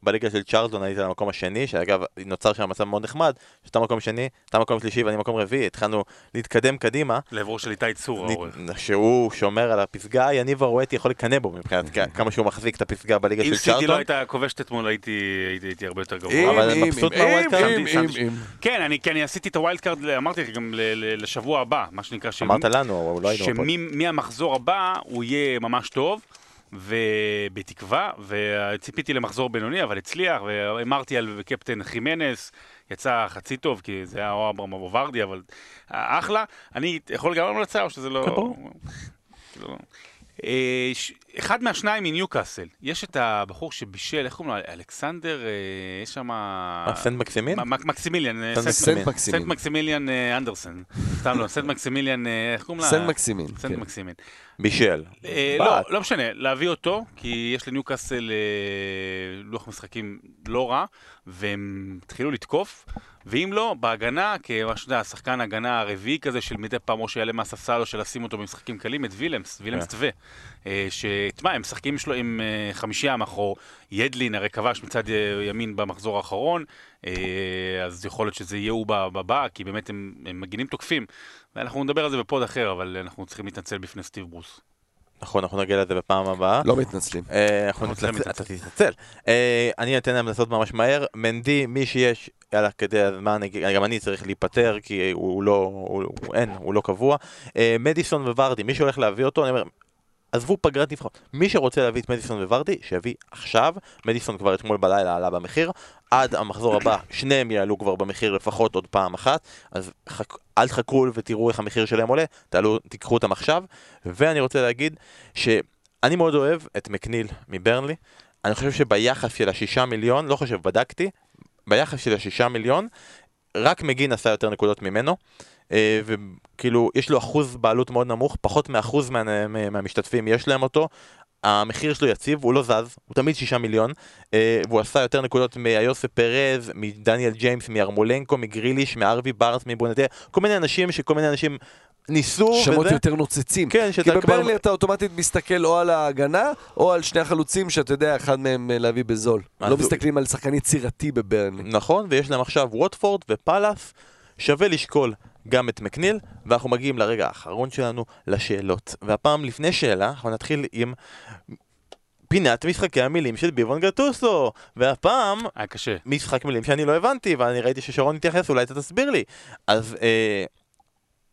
בליגה של צ'ארלטון היית למקום השני, שאגב נוצר שם מצב מאוד נחמד, שאתה מקום שני, אתה מקום שלישי ואני מקום רביעי, התחלנו להתקדם קדימה, לעברו של איתי צור, העורך. נ- שהוא שומר על הפסגה, יניב ארואטי יכול לקנא בו מבחינת כמה שהוא מחזיק את הפסגה בליגה אם של סיטי לא צ'ארלטון. הייתה כובשת אתמול, הייתי הייתי- הייתי הרבה יותר אם, גבוה. אבל אם, מבסוט אם, מהווילד לשבוע הבא, הוא יהיה ממש טוב, ובתקווה, וציפיתי למחזור בינוני, אבל הצליח, והימרתי על קפטן חימנס, יצא חצי טוב, כי זה היה או אברהם או ורדי, אבל אחלה. אני יכול גם המלצה, או שזה לא... לא. אה, אחד מהשניים מניוקאסל, יש את הבחור שבישל, איך קוראים לו? אלכסנדר, אה, יש שם... מה, סנט מקסימיליאן, אה, סנט סנט- סנט. סנט מקסימיליאן אה, אנדרסן. סתם לא, סנט מקסימיליאן, אה, איך קוראים לה? סן מקסימין. סנט כן. מקסימין. בישל. אה. לא, לא משנה, להביא אותו, כי יש לניוקאסל אה, לוח משחקים לא רע, והם התחילו לתקוף, ואם לא, בהגנה, השחקן הגנה הרביעי כזה, של מדי פעם או שיעלה מהספסל או שלשים אותו במשחקים קלים, את וילמס, וילמס כן. טווה. אה, שתשמע, הם משחקים שלו עם חמישייה מאחור, ידלין הרי כבש מצד ימין במחזור האחרון, אז יכול להיות שזה יהיה הוא ב- בבא, כי באמת הם, הם מגינים תוקפים. ואנחנו נדבר על זה בפוד אחר, אבל אנחנו צריכים להתנצל בפני סטיב ברוס. נכון, אנחנו נגיע לזה בפעם הבאה. לא מתנצלים. אה, אנחנו נתנצל, אתה. תתנצל. אה, אני אתן להם לעשות ממש מהר. מנדי, מי שיש, יאללה, כדי הזמן, גם אני צריך להיפטר, כי הוא לא, אין, הוא לא קבוע. אה, מדיסון וורדי, מי שהולך להביא אותו, אני אומר, עזבו פגרת נבחרות. מי שרוצה להביא את מדיסון וורדי, שיביא עכשיו. מדיסון כבר אתמול בלילה עלה במחיר. עד המחזור הבא, שניהם יעלו כבר במחיר לפחות עוד פעם אחת. אז חכ... אל תחכו ותראו איך המחיר שלהם עולה, תעלו, תיקחו אותם עכשיו. ואני רוצה להגיד שאני מאוד אוהב את מקניל מברנלי. אני חושב שביחס של השישה מיליון, לא חושב, בדקתי, ביחס של השישה מיליון, רק מגין עשה יותר נקודות ממנו. אה, וכאילו, יש לו אחוז בעלות מאוד נמוך, פחות מאחוז מה, מה- מהמשתתפים יש להם אותו. המחיר שלו יציב, הוא לא זז, הוא תמיד שישה מיליון, אה, והוא עשה יותר נקודות מהיוסף פרז, מדניאל ג'יימס, מארמולנקו, מגריליש, מארווי בארס, מבונטה, כל מיני אנשים שכל מיני אנשים ניסו, שמות וזה, יותר נוצצים. כן, כי שאתה כבר... בברלי אתה אוטומטית מסתכל או על ההגנה, או על שני החלוצים שאתה יודע, אחד מהם אה, להביא בזול. לא הוא- מסתכלים על שחקן יצירתי בברלי. נכון, ויש להם עכשיו ווטפורד ופאלאס, שווה לשקול גם את מקניל, ואנחנו מגיעים לרגע האחרון שלנו, לשאלות. והפעם לפני שאלה, אנחנו נתחיל עם פינת משחקי המילים של ביבון גטוסו. והפעם, היה קשה. משחק מילים שאני לא הבנתי, ואני ראיתי ששרון התייחס, אולי אתה תסביר לי. אז אה,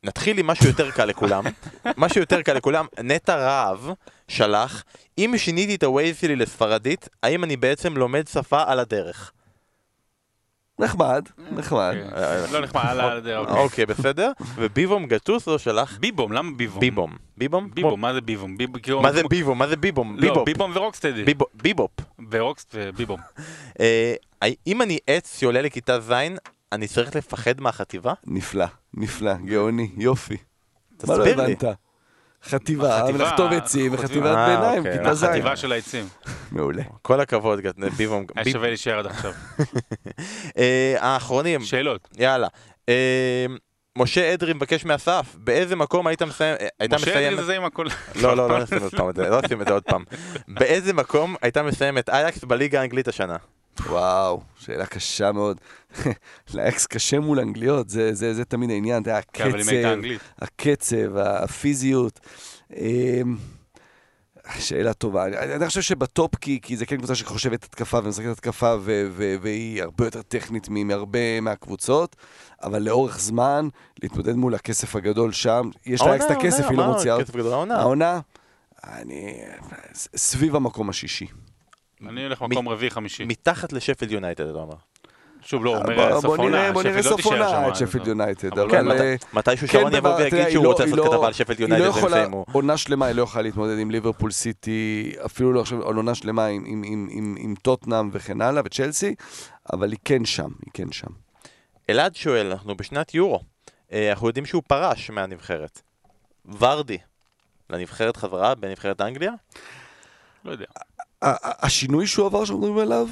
נתחיל עם משהו יותר קל לכולם. *laughs* משהו יותר קל לכולם. נטע רהב שלח, אם שיניתי את הווייז שלי לספרדית, האם אני בעצם לומד שפה על הדרך? נחמד, נחמד. אה, לא נחמד, על ה... אוקיי. אוקיי, בסדר. וביבום גטוסו שלח ביבום, למה ביבום? ביבום. ביבום? ביבום, מה זה ביבום? ביב- כאילו- מה זה ביבום? מה זה ביבום? לא, ביבופ. ביבום ורוקסטדי. ביבו- ביבופ. ורוקסט וביבום. אה, אם אני עץ שעולה לכיתה ז', אני צריך לפחד מהחטיבה? נפלא, נפלא, גאוני, יופי. מה לא תסביר לי. חטיבה, החטיבה, לחטוב עצים. וחטיבת אה, ביניים, אוקיי. כיתה ז'. החטיבה של העצים. *laughs* מעולה. *laughs* כל הכבוד, ביבום. היה שווה להישאר עד עכשיו. *laughs* אה, האחרונים, שאלות. יאללה. אה, משה אדרי מבקש מאסף, באיזה מקום היית מסיים? משה. אדרי זה עם הכל. לא, לא, לא נשים פעם את זה, לא נשים את זה עוד פעם. באיזה מקום הייתה מסיים את אייקס בליגה האנגלית השנה? וואו, שאלה קשה מאוד. *laughs* לאקס קשה מול אנגליות, זה, זה, זה תמיד העניין, אתה יודע, כן, הקצב. הקצב, הפיזיות. אמ, שאלה טובה. אני, אני חושב שבטופ, כי, כי זה כן קבוצה שחושבת התקפה ומשחקת התקפה, ו, ו, והיא הרבה יותר טכנית מהרבה מהקבוצות, אבל לאורך זמן, להתמודד מול הכסף הגדול שם, יש לה אקסטרה העונה, כסף, העונה, היא לא מוציאה. כסף גדול העונה. העונה, אני... סביב המקום השישי. אני הולך מקום רביעי חמישי. מתחת לשפילד יונייטד, אתה אומר. שוב, לא, הוא אומר סוף בוא נראה- עונה, בוא נראה שפילד לא סוף תישאר עונה שם, את שפילד לא. יונייטד, אבל כן, אה, מתישהו כן, שרון יבוא ויגיד שהוא היא רוצה לא- לעשות לא- כתבה על שפילד היא לא יונייטד והם יכולה, יסיימו. עונה שלמה היא לא יכולה להתמודד עם ליברפול סיטי, אפילו לא עכשיו על עונה שלמה עם, טוטנאם וכן הלאה, וצ'לסי, אבל היא כן שם, היא כן שם. אלעד שואל, אנחנו בשנת יורו. אה, אנחנו יודעים שהוא פרש מהנבחרת. ורדי, לנבחרת חזרה בנבחרת אנגליה? לא יודע. השינוי שהוא עבר שאנחנו מדברים עליו,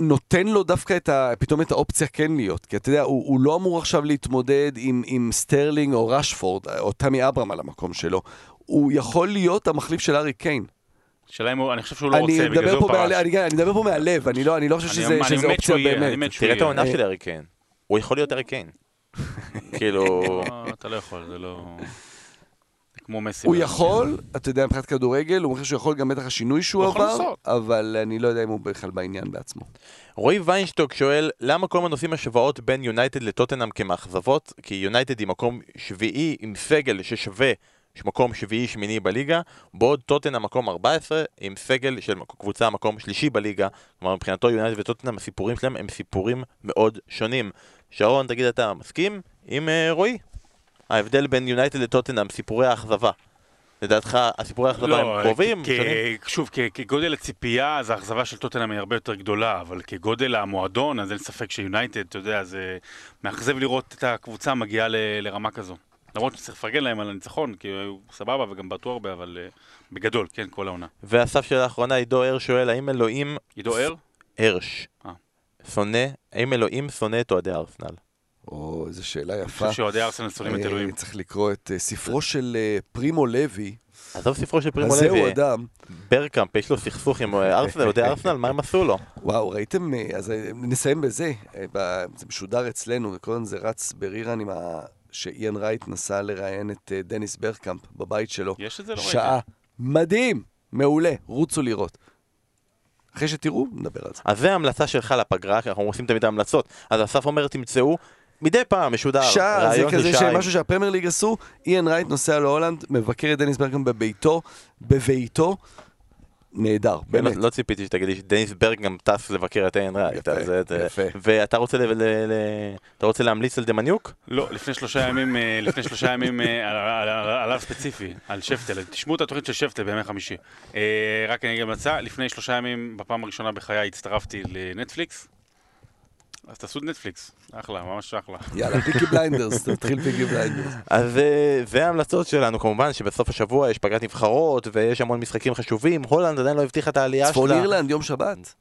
נותן לו דווקא את ה, פתאום את האופציה כן להיות. כי אתה יודע, הוא, הוא לא אמור עכשיו להתמודד עם, עם סטרלינג או רשפורד, או תמי אברהם על המקום שלו. הוא יכול להיות המחליף של הארי קיין. השאלה אם הוא, אני חושב שהוא לא אני רוצה, בגלל זה הוא פרש. אני, אני מדבר פה מהלב, אני לא, אני לא חושב אני- שזה, אני שזה מת אופציה יהיה, אני באמת. מת שהוא תראה את. העונה של הארי קיין. הוא יכול להיות ארי קיין. *laughs* כאילו... לא, אתה לא יכול, זה לא... כמו מסי. הוא יכול, אתה יודע, מבחינת כדורגל, הוא אומר שהוא יכול גם בטח השינוי שהוא עבר. אבל אני לא יודע אם הוא בכלל בעניין בעצמו. רועי ויינשטוק שואל, למה כל הזמן עושים השוואות בין יונייטד לטוטנאם כמאכזבות? כי יונייטד היא מקום שביעי עם סגל ששווה מקום שביעי-שמיני בליגה, בעוד טוטנאם מקום 14 עם סגל של קבוצה מקום שלישי בליגה. כלומר, מבחינתו יונייטד וטוטנאם, הסיפורים שלהם הם סיפורים מאוד שונים. שרון, תגיד, אתה מסכים עם uh, רועי? ההבדל בין יונייטד לטוטנאם, סיפורי האכזבה. לדעתך, הסיפורי האכזבה לא, הם קרובים? כ-? שוב, כ- כגודל הציפייה, אז האכזבה של טוטנאם היא הרבה יותר גדולה, אבל כגודל המועדון, אז אין ספק שיונייטד, אתה יודע, זה מאכזב לראות את הקבוצה מגיעה ל- לרמה כזו. למרות שצריך לפרגן להם על הניצחון, כי היו סבבה וגם בעטו הרבה, אבל uh, בגדול, כן, כל העונה. והסף של האחרונה, עידו הרש שואל, האם אלוהים עידו ער? הרש אה. שונא, האם אלוהים שונא את אוהדי ארסנל? או, איזו שאלה אני יפה. חושב שאוהדי ארסנל שונאים את אה, אלוהים. צריך לקרוא את אה, ספרו של אה, פרימו לוי, עזוב ספרו של פרימו אז זהו לוי, אדם. ברקאמפ, יש לו סכסוך עם ארסנל, אוהדי ארסנל, מה הם עשו לו? וואו, ראיתם? אז נסיים בזה. זה משודר אצלנו, וכל הזמן זה רץ ברירן עם ה... שאיאן רייט נסע לראיין את דניס ברקאמפ בבית שלו. יש את זה? לא ראיתי. שעה. מדהים! מעולה, רוצו לראות. אחרי שתראו, נדבר על זה. אז זה ההמלצה שלך לפגרה, כי אנחנו עושים תמיד המלצות. אז אסף אומר, תמצאו, מדי פעם משודר, שעה, זה כזה. שמשהו שהפרמייר ליג עשו, איאן רייט נוסע להולנד, מבקר את דניס ברקאמפ בביתו, בביתו, נהדר, באמת. לא, לא ציפיתי שתגידי שדניס ברקאמפ טס לבקר את איאן רייט. יפה, אז יפה. ואתה רוצה, ל... ל... ל... אתה רוצה להמליץ על דמניוק? לא, לפני שלושה ימים, אה, לפני שלושה ימים, אה, על- על- על- עליו ספציפי, על שפטל. תשמעו את התוכנית של שפטל בימי חמישי. אה, רק אני אגיד המלצה, לפני שלושה ימים, בפעם הראשונה בחיי הצטרפתי לנטפליקס. אז תעשו נטפליקס, אחלה, ממש אחלה. יאללה, פיקי בליינדרס, *laughs* תתחיל פיקי בליינדרס. אז אה, זה ההמלצות שלנו, כמובן שבסוף השבוע יש פגרת נבחרות ויש המון משחקים חשובים, הולנד עדיין לא הבטיחה את העלייה שלה. צפון אירלנד, יום שבת.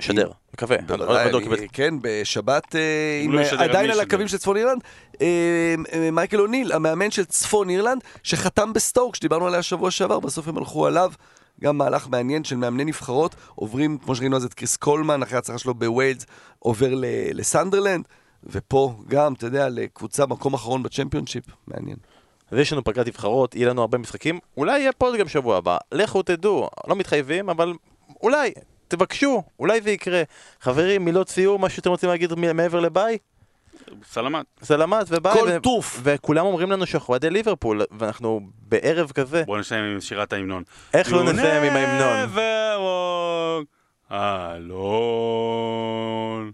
משדר, מקווה. לא- כן, בשבת, אה, לא עדיין על? הקווים של צפון אירלנד, אה, אה, מייקל אוניל, המאמן של צפון אירלנד, שחתם בסטוק, שדיברנו עליה שבוע שעבר, בסוף הם הלכו עליו. גם מהלך מעניין של מאמני נבחרות, עוברים, כמו שראינו אז את קריס קולמן, אחרי ההצלחה שלו בווילס, עובר לסנדרלנד, ופה גם, אתה יודע, לקבוצה מקום אחרון בצ'מפיונשיפ, מעניין. אז יש לנו פגרת נבחרות, יהיה לנו הרבה משחקים, אולי יהיה pod גם שבוע הבא. לכו תדעו, לא מתחייבים, אבל אולי, תבקשו, אולי זה יקרה. חברים, מילות סיום, משהו שאתם רוצים להגיד מעבר לביי? סלמת. סלמת וביי. כל ו- טוף. וכולם אומרים לנו שאנחנו אוהדי ליברפול, ואנחנו בערב כזה. בואו נסיים עם שירת ההמנון. איך לא נסיים עם ההמנון? alone.